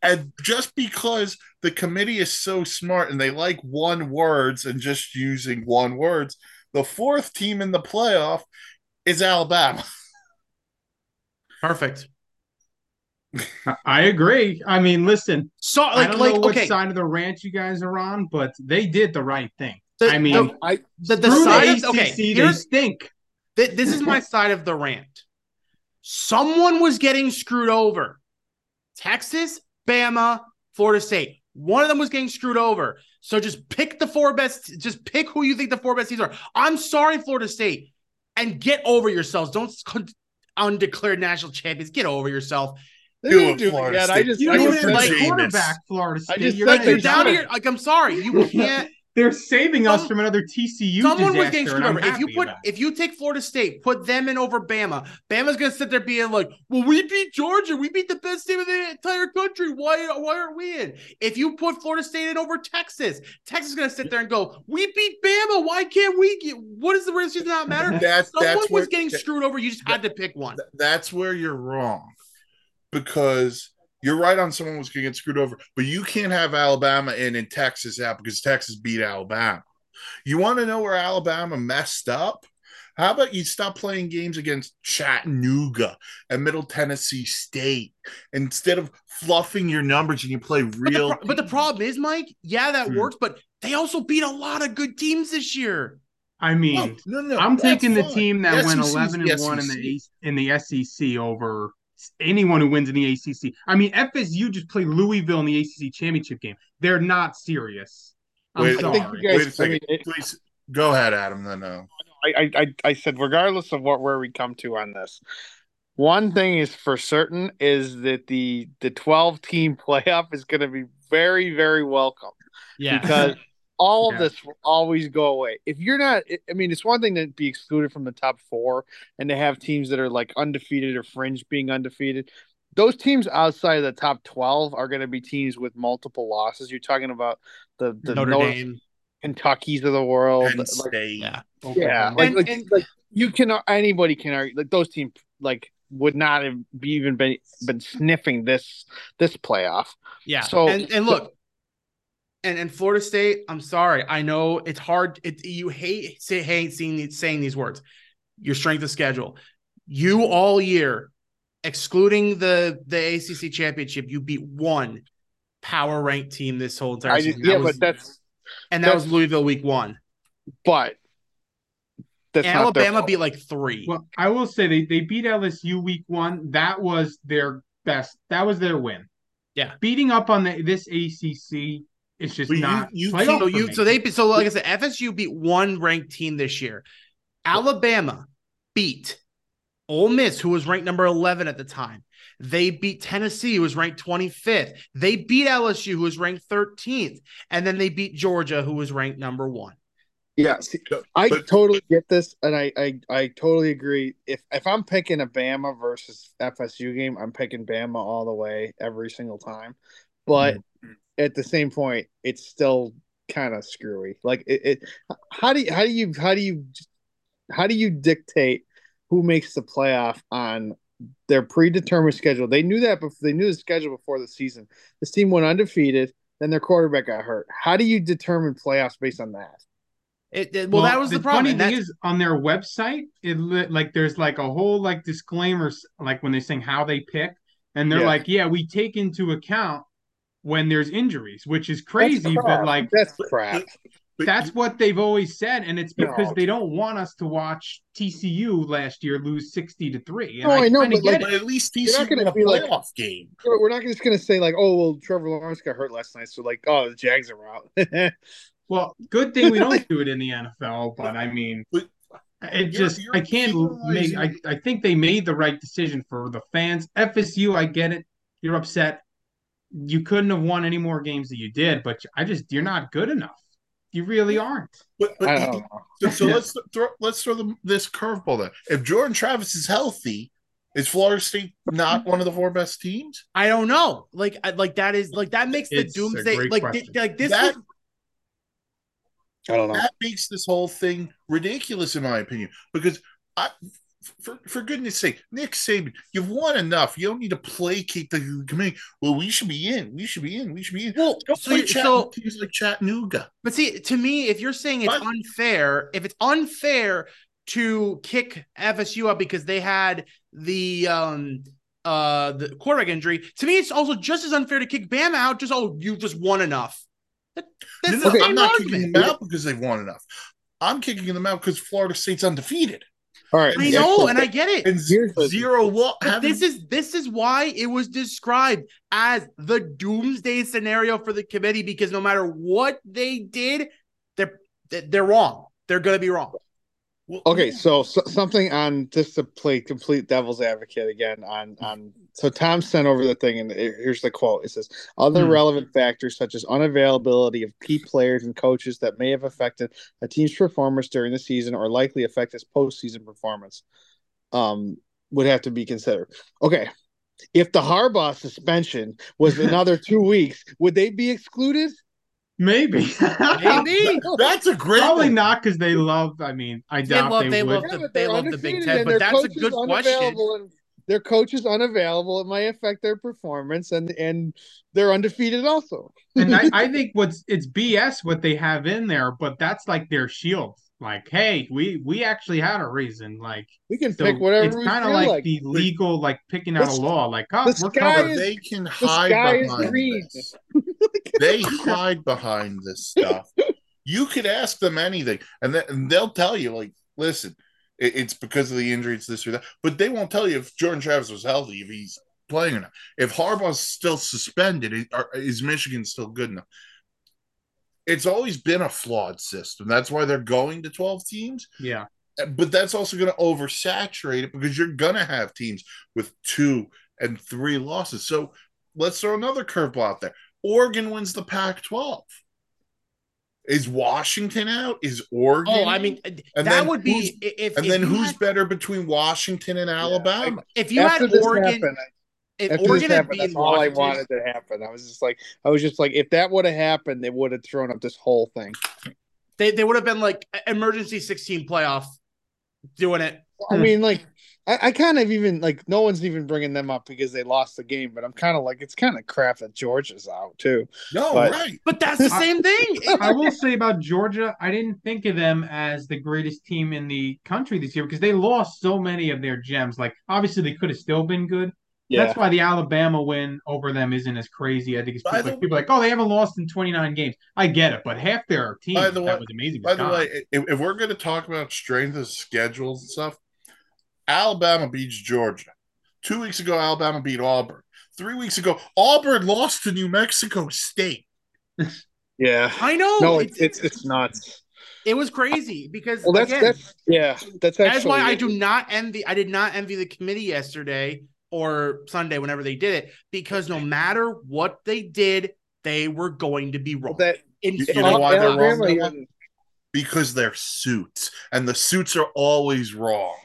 and just because the committee is so smart and they like one words and just using one words, the fourth team in the playoff is Alabama. Perfect. I agree. I mean, listen, So I don't like know what okay, side of the ranch you guys are on, but they did the right thing. the, I mean, the, I the, the Through side the of, ACC, okay, they here's stink. th- this is my side of the rant. Someone was getting screwed over. Texas, Bama, Florida State. One of them was getting screwed over. So just pick the four best. Just pick who you think the four best teams are. I'm sorry, Florida State, and get over yourselves. Don't con- undeclared national champions. Get over yourself. they Do didn't it, do it Florida yet. I just, You I don't just even like quarterback Florida I State. just You're Like you're down here. Like I'm sorry, you can't. They're saving us from another TCU Someone was disaster, getting screwed over. If you put if you take Florida State, put them in over Bama, Bama's gonna sit there being like, "Well, we beat Georgia. We beat the best team in the entire country. Why why aren't we in?" If you put Florida State in over Texas, Texas is gonna sit there and go, "We beat Bama. Why can't we get? What is the reason does not matter?" That's Someone that's was where getting screwed over. You just had to pick one. that's where you're wrong because you're right on someone was going to get screwed over, but you can't have Alabama in and Texas out because Texas beat Alabama. You want to know where Alabama messed up? How about you stop playing games against Chattanooga and Middle Tennessee State instead of fluffing your numbers and you play But the, real? pro- but the problem is, Mike. Yeah, that Hmm. works, but they also beat a lot of good teams this year. I mean, no, no. I'm that's taking the fine. team that The went 11 the and 1 in the in the SEC over anyone who wins in the ACC. I mean, FSU just played Louisville in the ACC championship game. They're not serious. I'm Wait, I sorry. think you guys. Wait a second. I, mean, it- Please go ahead, Adam. Then uh, I, I, I said, regardless of what where we come to on this, one thing is for certain is that the the 12 team playoff is going to be very very welcome Yeah, because all of this will always go away. If you're not, I mean, it's one thing to be excluded from the top four and to have teams that are like undefeated or fringe being undefeated. Those teams outside of the top 12 are going to be teams with multiple losses. You're talking about the, the Notre Notre- Dame. Kentucky's of the world. Penn like, State. Yeah. yeah, Oklahoma. like, And- like, and- like you can anybody can argue like those teams like would not have be even been been sniffing this this playoff. Yeah. So- and and look, and and Florida State. I'm sorry. I know it's hard. It you hate say hate seeing these, saying these words. Your strength of schedule. You all year, excluding the the ACC championship, you beat one power ranked team this whole entire I season. just, yeah, That was- but that's and that was Louisville week one. but that's And not their Alabama beat like three. Well, I will say they, they beat LSU week one. That was their best. That was their win. Yeah. Beating up on the this ACC is just But you- not. you playoff can't- so you so they so like I said, FSU beat one ranked team this year. Alabama beat Ole Miss, who was ranked number 11 at the time. They beat Tennessee, who was ranked 25th. They beat LSU, who was ranked 13th. And then they beat Georgia, who was ranked number one. Yeah, see, I totally get this, and I, I I totally agree. If if I'm picking a Bama versus FSU game, I'm picking Bama all the way every single time. But mm. At the same point, it's still kind of screwy. Like it, it, how do you how do you how do you how do you dictate who makes the playoff on their predetermined schedule? They knew that before they knew the schedule before the season. This team went undefeated, then their quarterback got hurt. How do you determine playoffs based on that? It, it- well, that was the, problem. Funny thing is, on their website, it li- like there's like a whole like disclaimers, like when they're saying how they pick, and they're Yeah. like, yeah, we take into account when there's injuries, which is crazy, but like that's crap. But that's what they've always said, and it's because No. they don't want us to watch TCU last year lose sixty to three. And No, I know, but, like. But at least TCU not gonna won a be like- playoff game. We're not just gonna say like, oh well, Trevor Lawrence got hurt last night, so like, oh, the Jags are out. Well, good thing we don't do it in the NFL, but I mean, But it you're- just you're I can't make. I, I think they made the right decision for the fans. FSU, I get it. You're upset. You couldn't have won any more games that you did, but I just you're not good enough. You really aren't. But, but I don't know. so, so let's throw let's throw them this curveball then. If Jordan Travis is healthy, is Florida State not one of the four best teams? I don't know. Like, I, like that is like that makes the It's a doomsday like question. thi- like this. That- was- I don't know. That makes this whole thing ridiculous, in my opinion. Because I, for for goodness sake, Nick Saban, you've won enough. You don't need to placate the committee. Well, we should be in. We should be in. We should be in. well, Go so, play so teams like Chattanooga. But see, to me, if you're saying it's What? unfair, if it's unfair to kick FSU up because they had the um uh the quarterback injury, to me, it's also just as unfair to kick Bama out. Just oh, you just won enough. That- that's no, the I'm not argument. kicking them out because they've won enough. I'm kicking them out because Florida State's undefeated All right, I know, and I get it. and Here's the- zero this is this is why it was described as the doomsday scenario for the committee because no matter what they did, they're they're wrong. They're gonna be wrong. Well, Okay, so, so something on just to play complete devil's advocate again on on so Tom sent over the thing and here- here's the quote. It says other Hmm. relevant factors such as unavailability of key players and coaches that may have affected a team's performance during the season or likely affect its postseason performance um would have to be considered. Okay. If the Harbaugh suspension was another two weeks, would they be excluded? Maybe. Maybe. that's a great Probably one. not because they love. I mean, I They doubt love- they, they would. love- the- they love the Big undefeated Ten, but that's a good question. and Their coach is unavailable. It might affect their performance, and and they're undefeated also. and I, I think what's it's BS what they have in there, but that's like their shield. Like, hey, we we actually had a reason. Like, We can so pick whatever it's kind of like, like. the legal, like picking out The a s- law. Like, oh, the we're sky covered. is- they can the hide sky is behind green. this. They hide behind this stuff. You could ask them anything, and, then, and they'll tell you, like, listen, it, it's because of the injuries, this or that. But they won't tell you if Jordan Travis was healthy, if he's playing or not. If Harbaugh's still suspended, is Michigan still good enough? It's always been a flawed system. That's why they're going to 12 teams. Yeah. But that's also going to oversaturate it because you're going to have teams with two and three losses. So let's throw another curveball out there. Oregon wins the Pac 12. Is Washington out? Is Oregon? Oh, I mean, And that then would who's- be if. and if then who's had- better between Washington and Alabama? if you after had this Oregon, happened, if after Oregon this had happened, that's beaten all I wanted to happen. I was just like, I was just like, if that would have happened, they would have thrown up this whole thing. they they would have been like emergency sixteen playoff, doing it. I hmm. mean, like, I, I kind of even like no one's even bringing them up because they lost the game, but I'm kind of like, it's kind of crap that Georgia's out too. no, but- right. But that's the same thing. I will say about Georgia, I didn't think of them as the greatest team in the country this year because they lost so many of their gems. Like, obviously, they could have still been good. Yeah. That's why the Alabama win over them isn't as crazy. I think it's people, like, people are like, oh, they haven't lost in 29 games. I get it, but half their team By the that way- was amazing. By the gone. way, if, if we're going to talk about strength of schedules and stuff, Alabama beats Georgia. Two weeks ago, Alabama beat Auburn. Three weeks ago, Auburn lost to New Mexico State. yeah. I know. No, it, it's it's it's nuts. it was crazy because Well, that's again, that's yeah, that's actually that's why I do not envy. I did not envy the committee yesterday or Sunday, whenever they did it, because no matter what they did, they were going to be wrong. that. In You- you know why they're wrong, Alabama though? Because they're suits, and the suits are always wrong.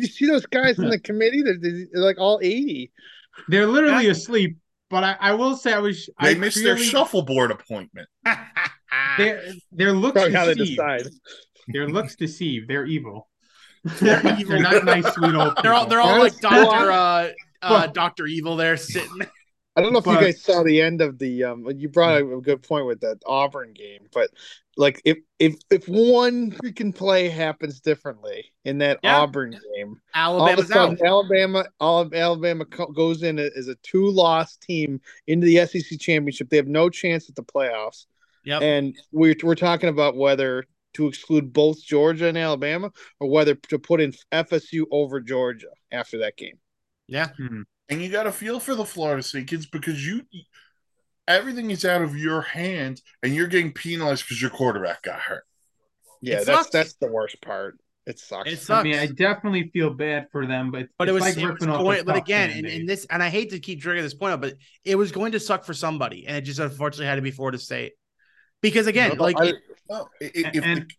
Did you see those guys in the committee? They're, they're like all eighty. They're literally asleep. But I, I will say, I was. They I missed their shuffleboard appointment. Their, their looks Probably how they deceive. decide. Their looks deceive. They're evil. They're They're not nice, sweet old people. They're all they're all That like Doctor uh, uh Doctor Evil there sitting. I don't know if But- you guys saw the end of the um you brought up a good point with that Auburn game, but like if if if one freaking play happens differently in that Yeah. Auburn game, all of a Alabama's out. sudden Alabama all of Alabama goes in as a two loss team into the SEC championship. They have no chance at the playoffs. Yep. And we're we're talking about whether to exclude both Georgia and Alabama or whether to put in FSU over Georgia after that game. yeah. Hmm. And you got to feel for the Florida State kids because you everything is out of your hands, and you're getting penalized because your quarterback got hurt. Yeah, It that's sucks. that's the worst part. It sucks. It sucks. I mean, I definitely feel bad for them, but but it was, like it was off going, but again, and, Band-Aid. and this, and I hate to keep dragging this point up, but it was going to suck for somebody, and it just unfortunately had to be Florida State, because again, No, like I- it- Well, i- i- if and the-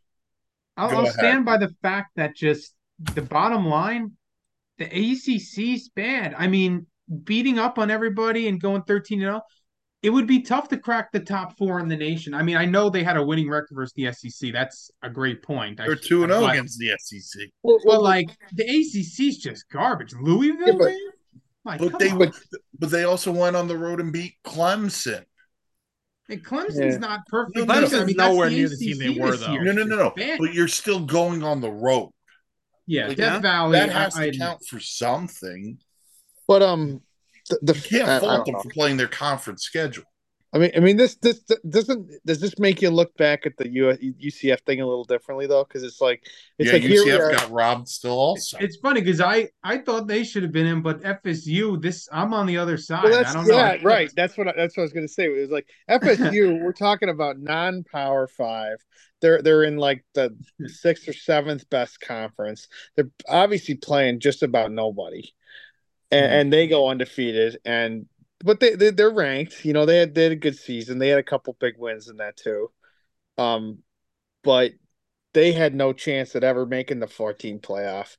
I'll, I'll stand by the fact that just the bottom line, the ACC's bad. I mean, beating up on everybody and going 13 0, it would be tough to crack the top four in the nation. I mean, I know they had a winning record versus the SEC. That's a great point. They're two and oh zero against the SEC, well, But like the ACC's just garbage. Louisville, Yeah, but- man? Like, but they on. but they also went on the road and beat Clemson. And Clemson's Yeah. not perfect. No. Clemson's I mean, that's nowhere near the team they were, though. No, no, no, no. But you're still going on the road. Yeah, Like, Death yeah, Valley. That has I, I to count for something. but um, the, the You can't I- I fault them know. for playing their conference schedule. I mean, I mean, this this doesn't does this make you look back at the U, UCF thing a little differently though? Because it's like it's yeah, like here we UCF are- got robbed still also. It's funny because I I thought they should have been in, but FSU this I'm on the other side. Well, I don't know. yeah, right. That's what I, that's what I was gonna say. It was like FSU. we're talking about non-power five. They're they're in like the sixth or seventh best conference. They're obviously playing just about nobody, and, Hmm. and they go undefeated. And but they, they they're ranked. You know they had they had a good season. They had a couple big wins in that too. Um, but they had no chance at ever making the 14 playoff.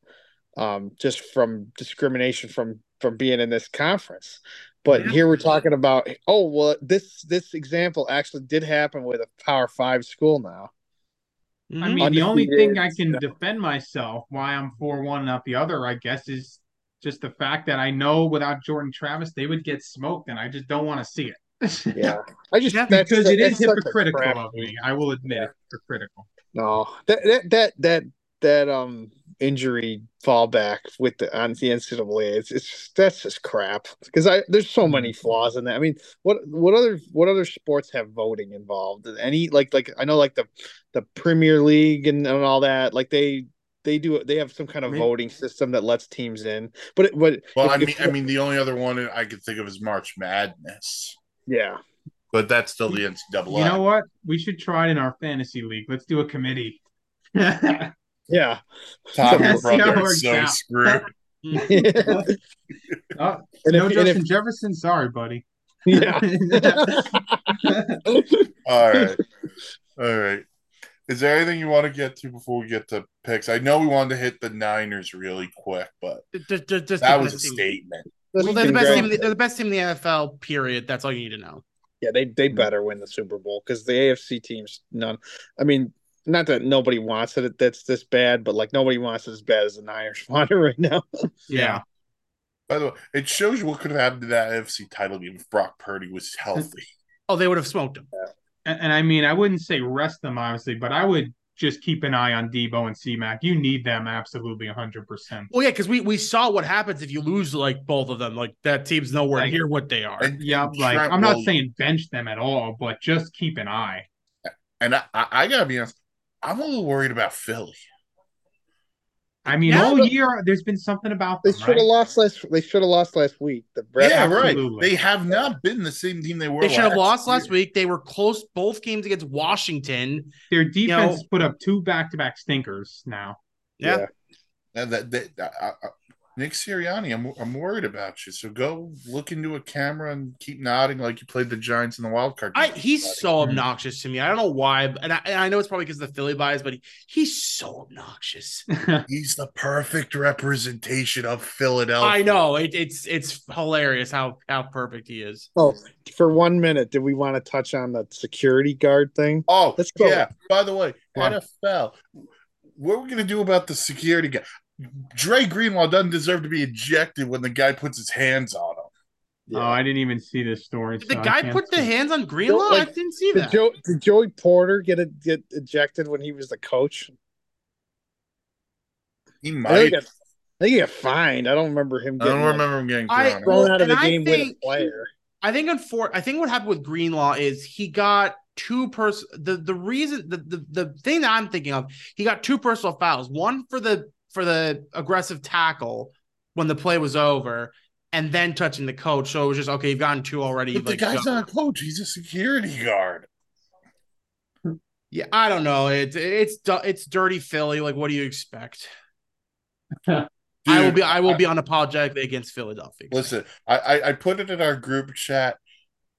Um, just from discrimination from from being in this conference. But Yeah. here we're talking about oh well this this example actually did happen with a power five school now. I Mhm. mean, the only thing I can defend myself why I'm four one not the other, I guess, is just the fact that I know without Jordan Travis they would get smoked, and I just don't want to see it. Yeah. I just Yeah, because it is such a hypocritical of me. I will admit Yeah. it. Hypocritical. No. That that that that that um injury fallback with the on the NCAA it's it's that's just crap because I there's so many flaws in that. I mean, what what other what other sports have voting involved? Any like like I know like the the Premier League and, and all that like they they do they have some kind of Maybe- voting system that lets teams in. But it, but well, if- I mean, if- I mean, the only other one I could think of is March Madness, yeah. but that's still the NCAA. You know what? We should try it in our fantasy league. Let's do a committee. yeah, Yeah. Tom That's how it brother so out. screwed. Uh, and Oh, no and Justin if- Jefferson. Sorry, buddy. yeah. All right, all right. Is there anything you want to get to before we get to picks? I know we wanted to hit the Niners really quick, but Just- just- just that was a team. statement. Well, they're the best team. They're the best team in the NFL. Period. That's all you need to know. Yeah, they they better win the Super Bowl because the AFC teams none. I mean, not that nobody wants it. That's this bad, but like nobody wants it as bad as the Niners want it right now. Yeah. By the way, it shows you what could have happened to that AFC title game if Brock Purdy was healthy. Oh, they would have smoked him. And, and I mean, I wouldn't say rest them, obviously, but I would just keep an eye on Deebo and C-Mac. You need them absolutely 100%. Well, yeah, because we we saw what happens if you lose like both of them. Like that team's nowhere Like- near what they are. And Yeah, like Trent I'm not Williams- saying bench them at all, but just keep an eye. And I, I, I gotta be honest, I'm a little worried about Philly. I mean, Yeah, all but- year there's been something about They should have right? lost last. They should have lost last week. The Brett- yeah, absolutely. right. They have not been the same team they were. They should have lost year. last week. They were close both games against Washington. Their defense know- put up two back-to-back stinkers now. Yeah. And that, that, I- I- Nick Sirianni, I'm I'm worried about you. So go look into a camera and keep nodding like you played the Giants in the wild card. I game. he's so Mhm. obnoxious to me. I don't know why, and I, and I know it's probably because of the Philly bias, but he, he's so obnoxious. He's the perfect representation of Philadelphia. I know it, it's it's hilarious how how perfect he is. Oh, for one minute, did we want to touch on the security guard thing? Oh, Let's go. yeah. By the way, What? NFL. What are we gonna do about the security guy? Dre Greenlaw doesn't deserve to be ejected when the guy puts his hands on him. Oh, I didn't even see this story. Did the so I guy can't put the hands on Greenlaw? like, I didn't see Did, that. Joe, did Joey Porter get it get ejected when he was the coach? He I think, might. I think he got fined. I don't remember him I getting don't remember him getting I- thrown. out. of the And I game with a player. I think unfor- I think what happened with Greenlaw is he got two person the the reason the, the the thing that I'm thinking of he got two personal fouls one for the for the aggressive tackle when the play was over and then touching the coach so it was just okay you've gotten two already But the like, guy's go. not a coach. He's a security guard. yeah I don't know it's it's it's dirty Philly like what do you expect I will be I will be unapologetically against Philadelphia Listen, I, I I put it in our group chat.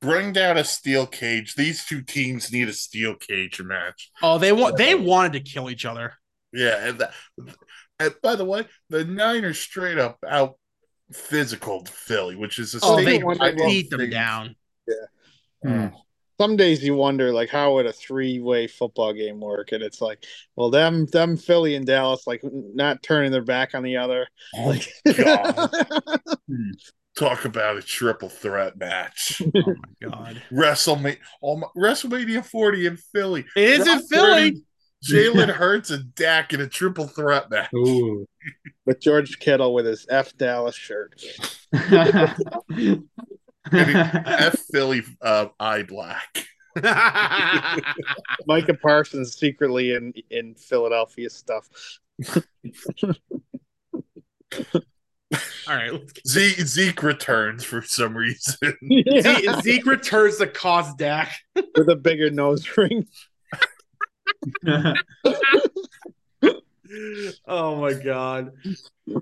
Bring down a steel cage. These two teams need a steel cage match. oh they want they wanted to kill each other Yeah, and, that, and by the way, the Niners straight up out physical Philly, which is a oh they statement I beat them think- down Hmm. Some days you wonder, like, how would a three-way football game work? And it's like, well, them, them Philly and Dallas, like, not turning their back on the other. Oh, Like, God. Talk about a triple threat match. oh my god WrestleMania, oh my, WrestleMania 40 in Philly. it is in Brock Philly. Purdy, Jalen Hurts and Dak in a triple threat match. Ooh. with George Kittle with his F Dallas shirt. F Philly uh, eye black. Micah Parsons secretly in in Philadelphia stuff. All right, let's get Zeke, Zeke returns for some reason. Zeke, Zeke returns the cause Dak. with a bigger nose ring. Oh my god.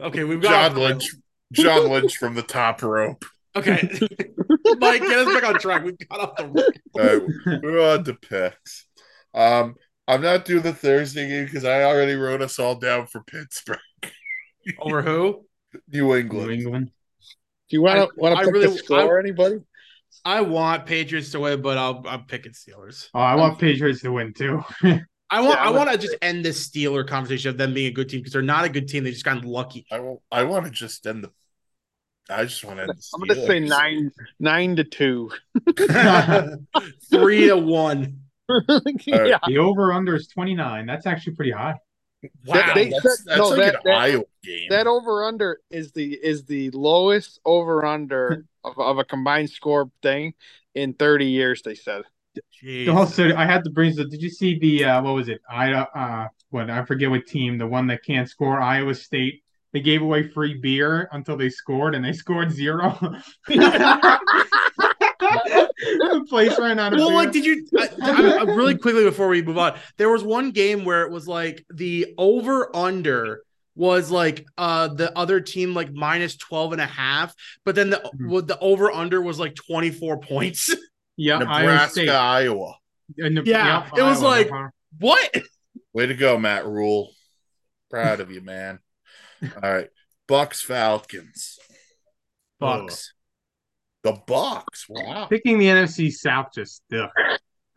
Okay, we've got John Lynch. John Lynch from the top rope. Okay, Mike, get us back on track. We got off the road. All right, we're on to picks. Um, I'm not doing the Thursday game because I already wrote us all down for Pittsburgh, over who? New New England. England. Do you want to want I to pick really- the score? anybody? I want Patriots to win, but I'll I'm picking Steelers. Oh, I want Patriots to win too. I want Yeah, I I'm want to just end this Steeler conversation of them being a good team because they're not a good team. They just got lucky. I will, I want to just end the. I just want to end the. I'm going to say nine nine to two. Three to one. yeah, The over under is 29. That's actually pretty high. Wow. They That's, said- that's no, like that- an that- Iowa game. that over under is the is the lowest over under of, of a combined score thing in 30 years. They said. Jeez. Also, I had to bring. So, did you see the uh, what was it? I uh, what I forget what team, the one that can't score, Iowa State. They gave away free beer until they scored, and they scored zero. the place ran out of Well, beer. like, did you? I, I, I- really quickly before we move on, there was one game where it was like the over under was like uh the other team like minus 12 and a half but then the Mhm. the over under was like 24 points yeah, Iowa Nebraska, State. Iowa. And the- Yeah, yep, it was Iowa, like- uh-huh. what Way to go, Matt Rhule. Proud of you, man. All right, Bucks Falcons. bucks The Bucks. Wow. picking the NFC South just ugh.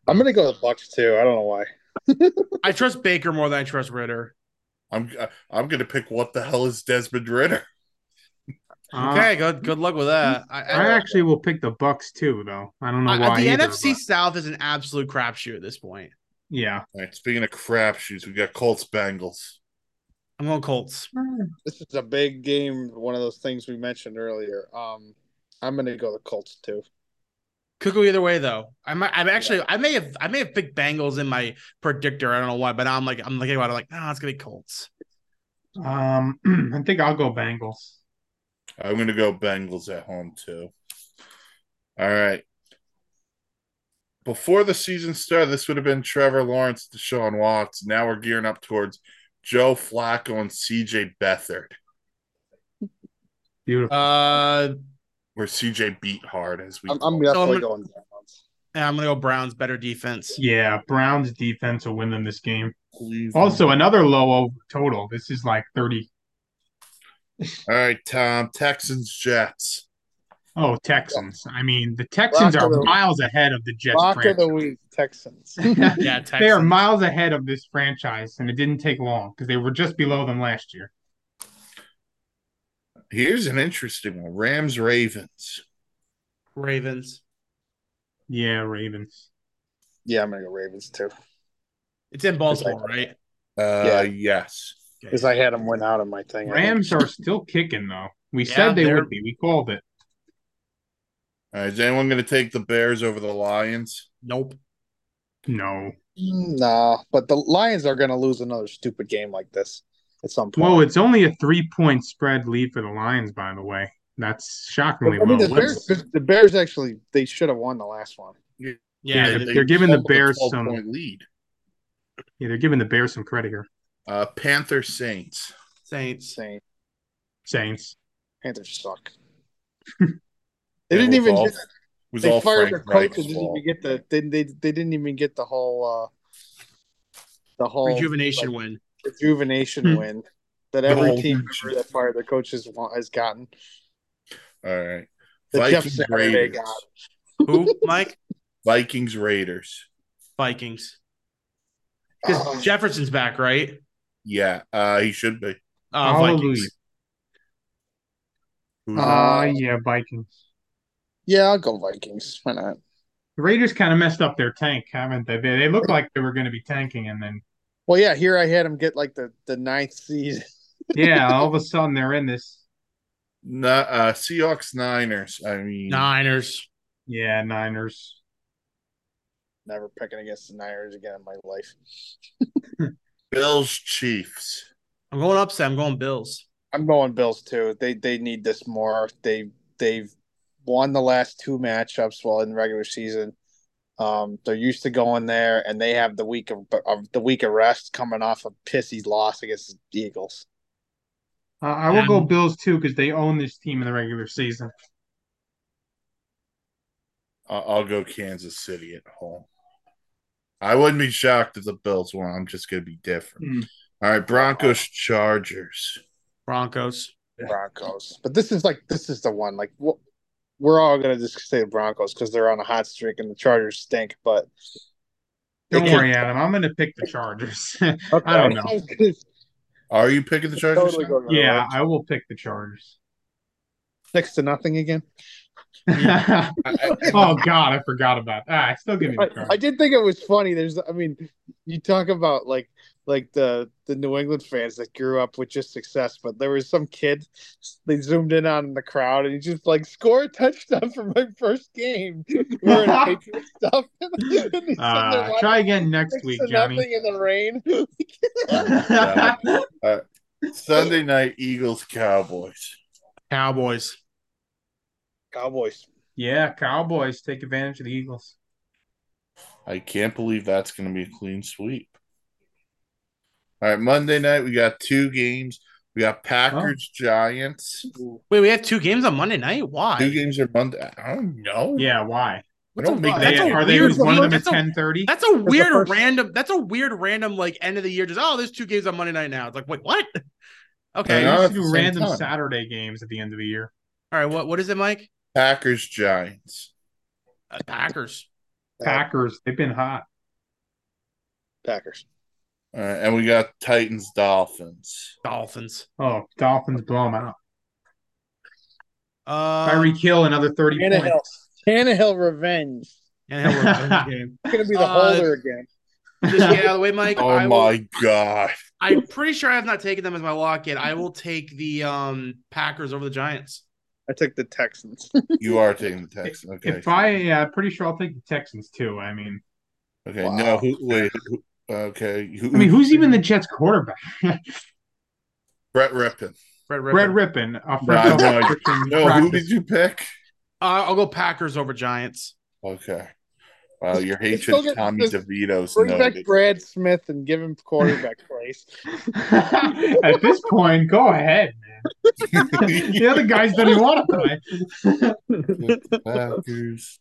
I'm going to go with Bucks too. I don't know why. i trust baker more than i trust Ridder I'm I'm gonna pick what the hell is Desmond Ridder. Uh, okay good good luck with that i, I actually will pick the Bucks too, though. I don't know I- why. the either, nfc but- south is an absolute crapshoot at this point yeah. All right, speaking of crapshoots, we got Colts Bengals. i'm on colts This is a big game. One of those things we mentioned earlier. Um, I'm going to go the Colts too. Could go either way though. I might. I'm actually. I may have. I may have picked Bengals in my predictor. I don't know why, but now I'm like. I'm thinking about it. Like, no, it's gonna be Colts. Um, I think I'll go Bengals. I'm gonna go Bengals at home too. All right. Before the season started, this would have been Trevor Lawrence, Deshaun Watts. Now we're gearing up towards Joe Flacco and CJ Beathard, Beautiful. Uh, where CJ Beathard as we. I'm, call I'm it. definitely I'm going Browns. and I'm gonna go Browns. Better defense. yeah, Browns defense will win them this game. Cleveland. Also, another low over total. This is like 30. all right, Tom. Texans Jets. Oh, Texans. I mean, the Texans Lock are of the- miles ahead of the Jets. Lock of the franchise. week, Texans. Yeah, Texans. they are miles ahead of this franchise, and it didn't take long because they were just below them last year. Here's an interesting one: Rams Ravens. Ravens. Yeah, Ravens. yeah, I'm going to go Ravens too. It's in Baltimore, right? Uh, Yeah. yes. Because I had them win out of my thing. Rams are still kicking though. We Yeah, said they they're- would be. We called it. All right, is anyone going to take the Bears over the Lions? Nope. No. Nah, but the Lions are going to lose another stupid game like this at some point. Well, it's only a three-point spread lead for the Lions, by the way. That's shockingly I mean, low. the Bears, the Bears actually they should have won the last one. Yeah, Yeah, they- they're giving the Bears some- point lead. Yeah, they're giving the Bears some credit here. Uh, Panther Saints. Saints. Saying Saints. Panthers suck. Yeah, They didn't even all- get, they fired Frank their coach Reich's and didn't even get the they, they they didn't even get the whole uh the whole Rejuvenation like, win. Rejuvenation Hmm. win that every whole team that fired their coaches wa- has gotten. All right. The Jeff Vikings Saturday Raiders. got. Who? Mike. Vikings Raiders. Vikings. Because Uh, Jefferson's back, right? Yeah, uh, he should be. Uh, Vikings. Who's Uh, yeah, Vikings. yeah, I'll go Vikings. Why not? The Raiders kind of messed up their tank, haven't they? They, they looked like they were going to be tanking, and then Well, yeah, here I had them get like the the ninth seed. yeah, all of a sudden they're in this. Not uh, Seahawks Niners. I mean, Niners. Yeah, Niners. Never picking against the Niners again in my life. Bills Chiefs. I'm going upset. I'm going Bills. I'm going Bills too. They they need this more. They they've won the last two matchups while in regular season. Um, they're used to going there, and they have the week of, of the week of rest coming off a pissy loss against the Eagles. Uh, I will go Um, Bills too because they own this team in the regular season. I'll, I'll go Kansas City at home. I wouldn't be shocked if the Bills won. I'm just going to be different. Hmm. All right, Broncos Chargers. Broncos. Broncos, but this is like this is the one. Like wh- we're all gonna just say the Broncos because they're on a hot streak and the Chargers stink. But Don't worry, Adam. I'm going to pick the Chargers. I don't know. Are you picking the Chargers? totally the Yeah, other. I will pick the Chargers. next to nothing again. oh I- I- God, I forgot about that. Ah, still give me the I, I did think it was funny. There's, I mean, you talk about like like the the New England fans that grew up with just success, but there was some kid they zoomed in on in the crowd and he just like score a touchdown for my first game wearing Patriot stuff. and he's sitting Uh, try again next week, to Johnny. Nothing in the rain. Sunday night Eagles Cowboys. Cowboys. Cowboys. yeah, Cowboys take advantage of the Eagles. I can't believe that's going to be a clean sweep. All right, Monday night we got two games. We got Packers Giants. Wait, we have two games on Monday night. Why? Two games are Monday. I don't know. Yeah, why? What's I don't make that's They, a are they weird one of them at ten thirty? That's a weird first- random. That's a weird random like end of the year. Just oh, there's two games on Monday night now. It's like wait, what? Okay, Hang They on. all used to at the do random time. Saturday games at the end of the year. All right, What what is it, Mike? Packers Giants. Uh, Packers. Packers, they've been hot. Packers. All right, and we got Titans Dolphins. Dolphins. Oh, Dolphins blow them out. Uh, Tyreek Hill another thirty Tannehill. points. Tannehill revenge. and we're revenge game. It's gonna be the Uh, holder again. Just get out of the way, Mike. Oh I will- my god. I'm pretty sure I have not taken them as my lock yet. I will take the um Packers over the Giants. I took the Texans. You are taking the Texans. Okay. If I, yeah, I'm pretty sure I'll take the Texans too. I mean, Okay. Wow. No, who wait. Who, okay. Who, I mean, who's even the Jets quarterback? Brett Rypien. Brett Rypien. Brett Rypien, a I first know. No, who did you pick? Uh, I'll go Packers over Giants. Okay. Wow, your It's hatred of Tommy just DeVito's Bring back. Brad Smith and give him quarterback place. At this point, go ahead, man. the other guys don't even want to play. Packers.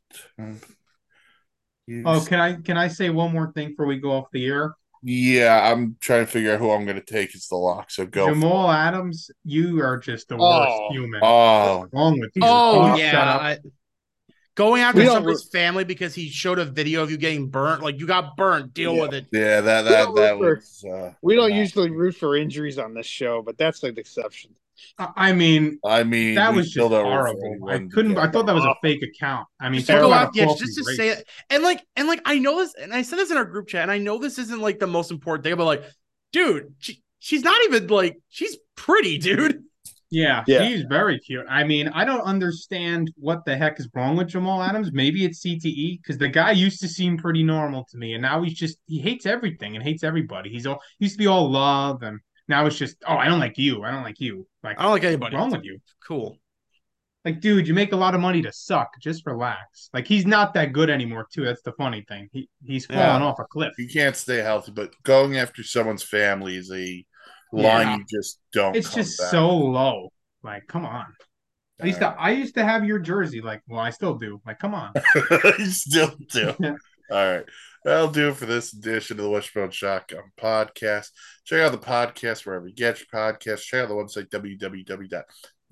Oh, can I can I say one more thing before we go off the air? Yeah, I'm trying to figure out who I'm going to take as the lock. So go. Jamal Adams, you are just the worst Oh. human. Oh, What's wrong with you? Oh Can you yeah. I- going after We don't somebody's family because he showed a video of you getting burnt. Like you got burnt. Deal Yeah. with it. yeah, that We that don't that root was. Uh, We don't usually root for injuries on this show, but that's an exception. I I mean, I mean, that was still just don't root horrible. I couldn't. I thought that was a fake account. I mean, Just to go about out, yeah, fall just from to say it, and like, and like, I know this, and I said this in our group chat, and I know this isn't like the most important thing, but like, dude, she, she's not even like, she's pretty, dude. Yeah, Yeah. he's very cute. I mean, I don't understand what the heck is wrong with Jamal Adams. Maybe it's CTE because the guy used to seem pretty normal to me, and now he's just he hates everything and hates everybody. He's all he used to be all love, and now it's just oh, I don't like you, I don't like you. Like, I don't like what's anybody. wrong with you? Cool. Like, dude, you make a lot of money to suck. Just relax. Like, he's not that good anymore, too. That's the funny thing. He he's falling Yeah. off a cliff. You can't stay healthy, but going after someone's family is a line Yeah. you just don't. It's come just back. so low. Like, come on. I used to I used to have your jersey. Like, well, I still do. Like, come on. right. you still do. All right. That'll do it for this edition of the Wishbone Shotgun podcast. Check out the podcast wherever you get your podcasts. Check out the website,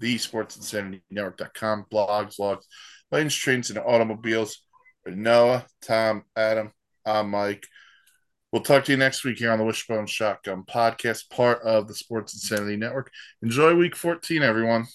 www.thesportsinsanitynetwork.com. Blogs, logs, planes, trains, and automobiles. For Noah, Tom, Adam, I'm Mike. We'll talk to you next week here on the Wishbone Shotgun podcast, part of the Sports Insanity Network. Enjoy week 14, everyone.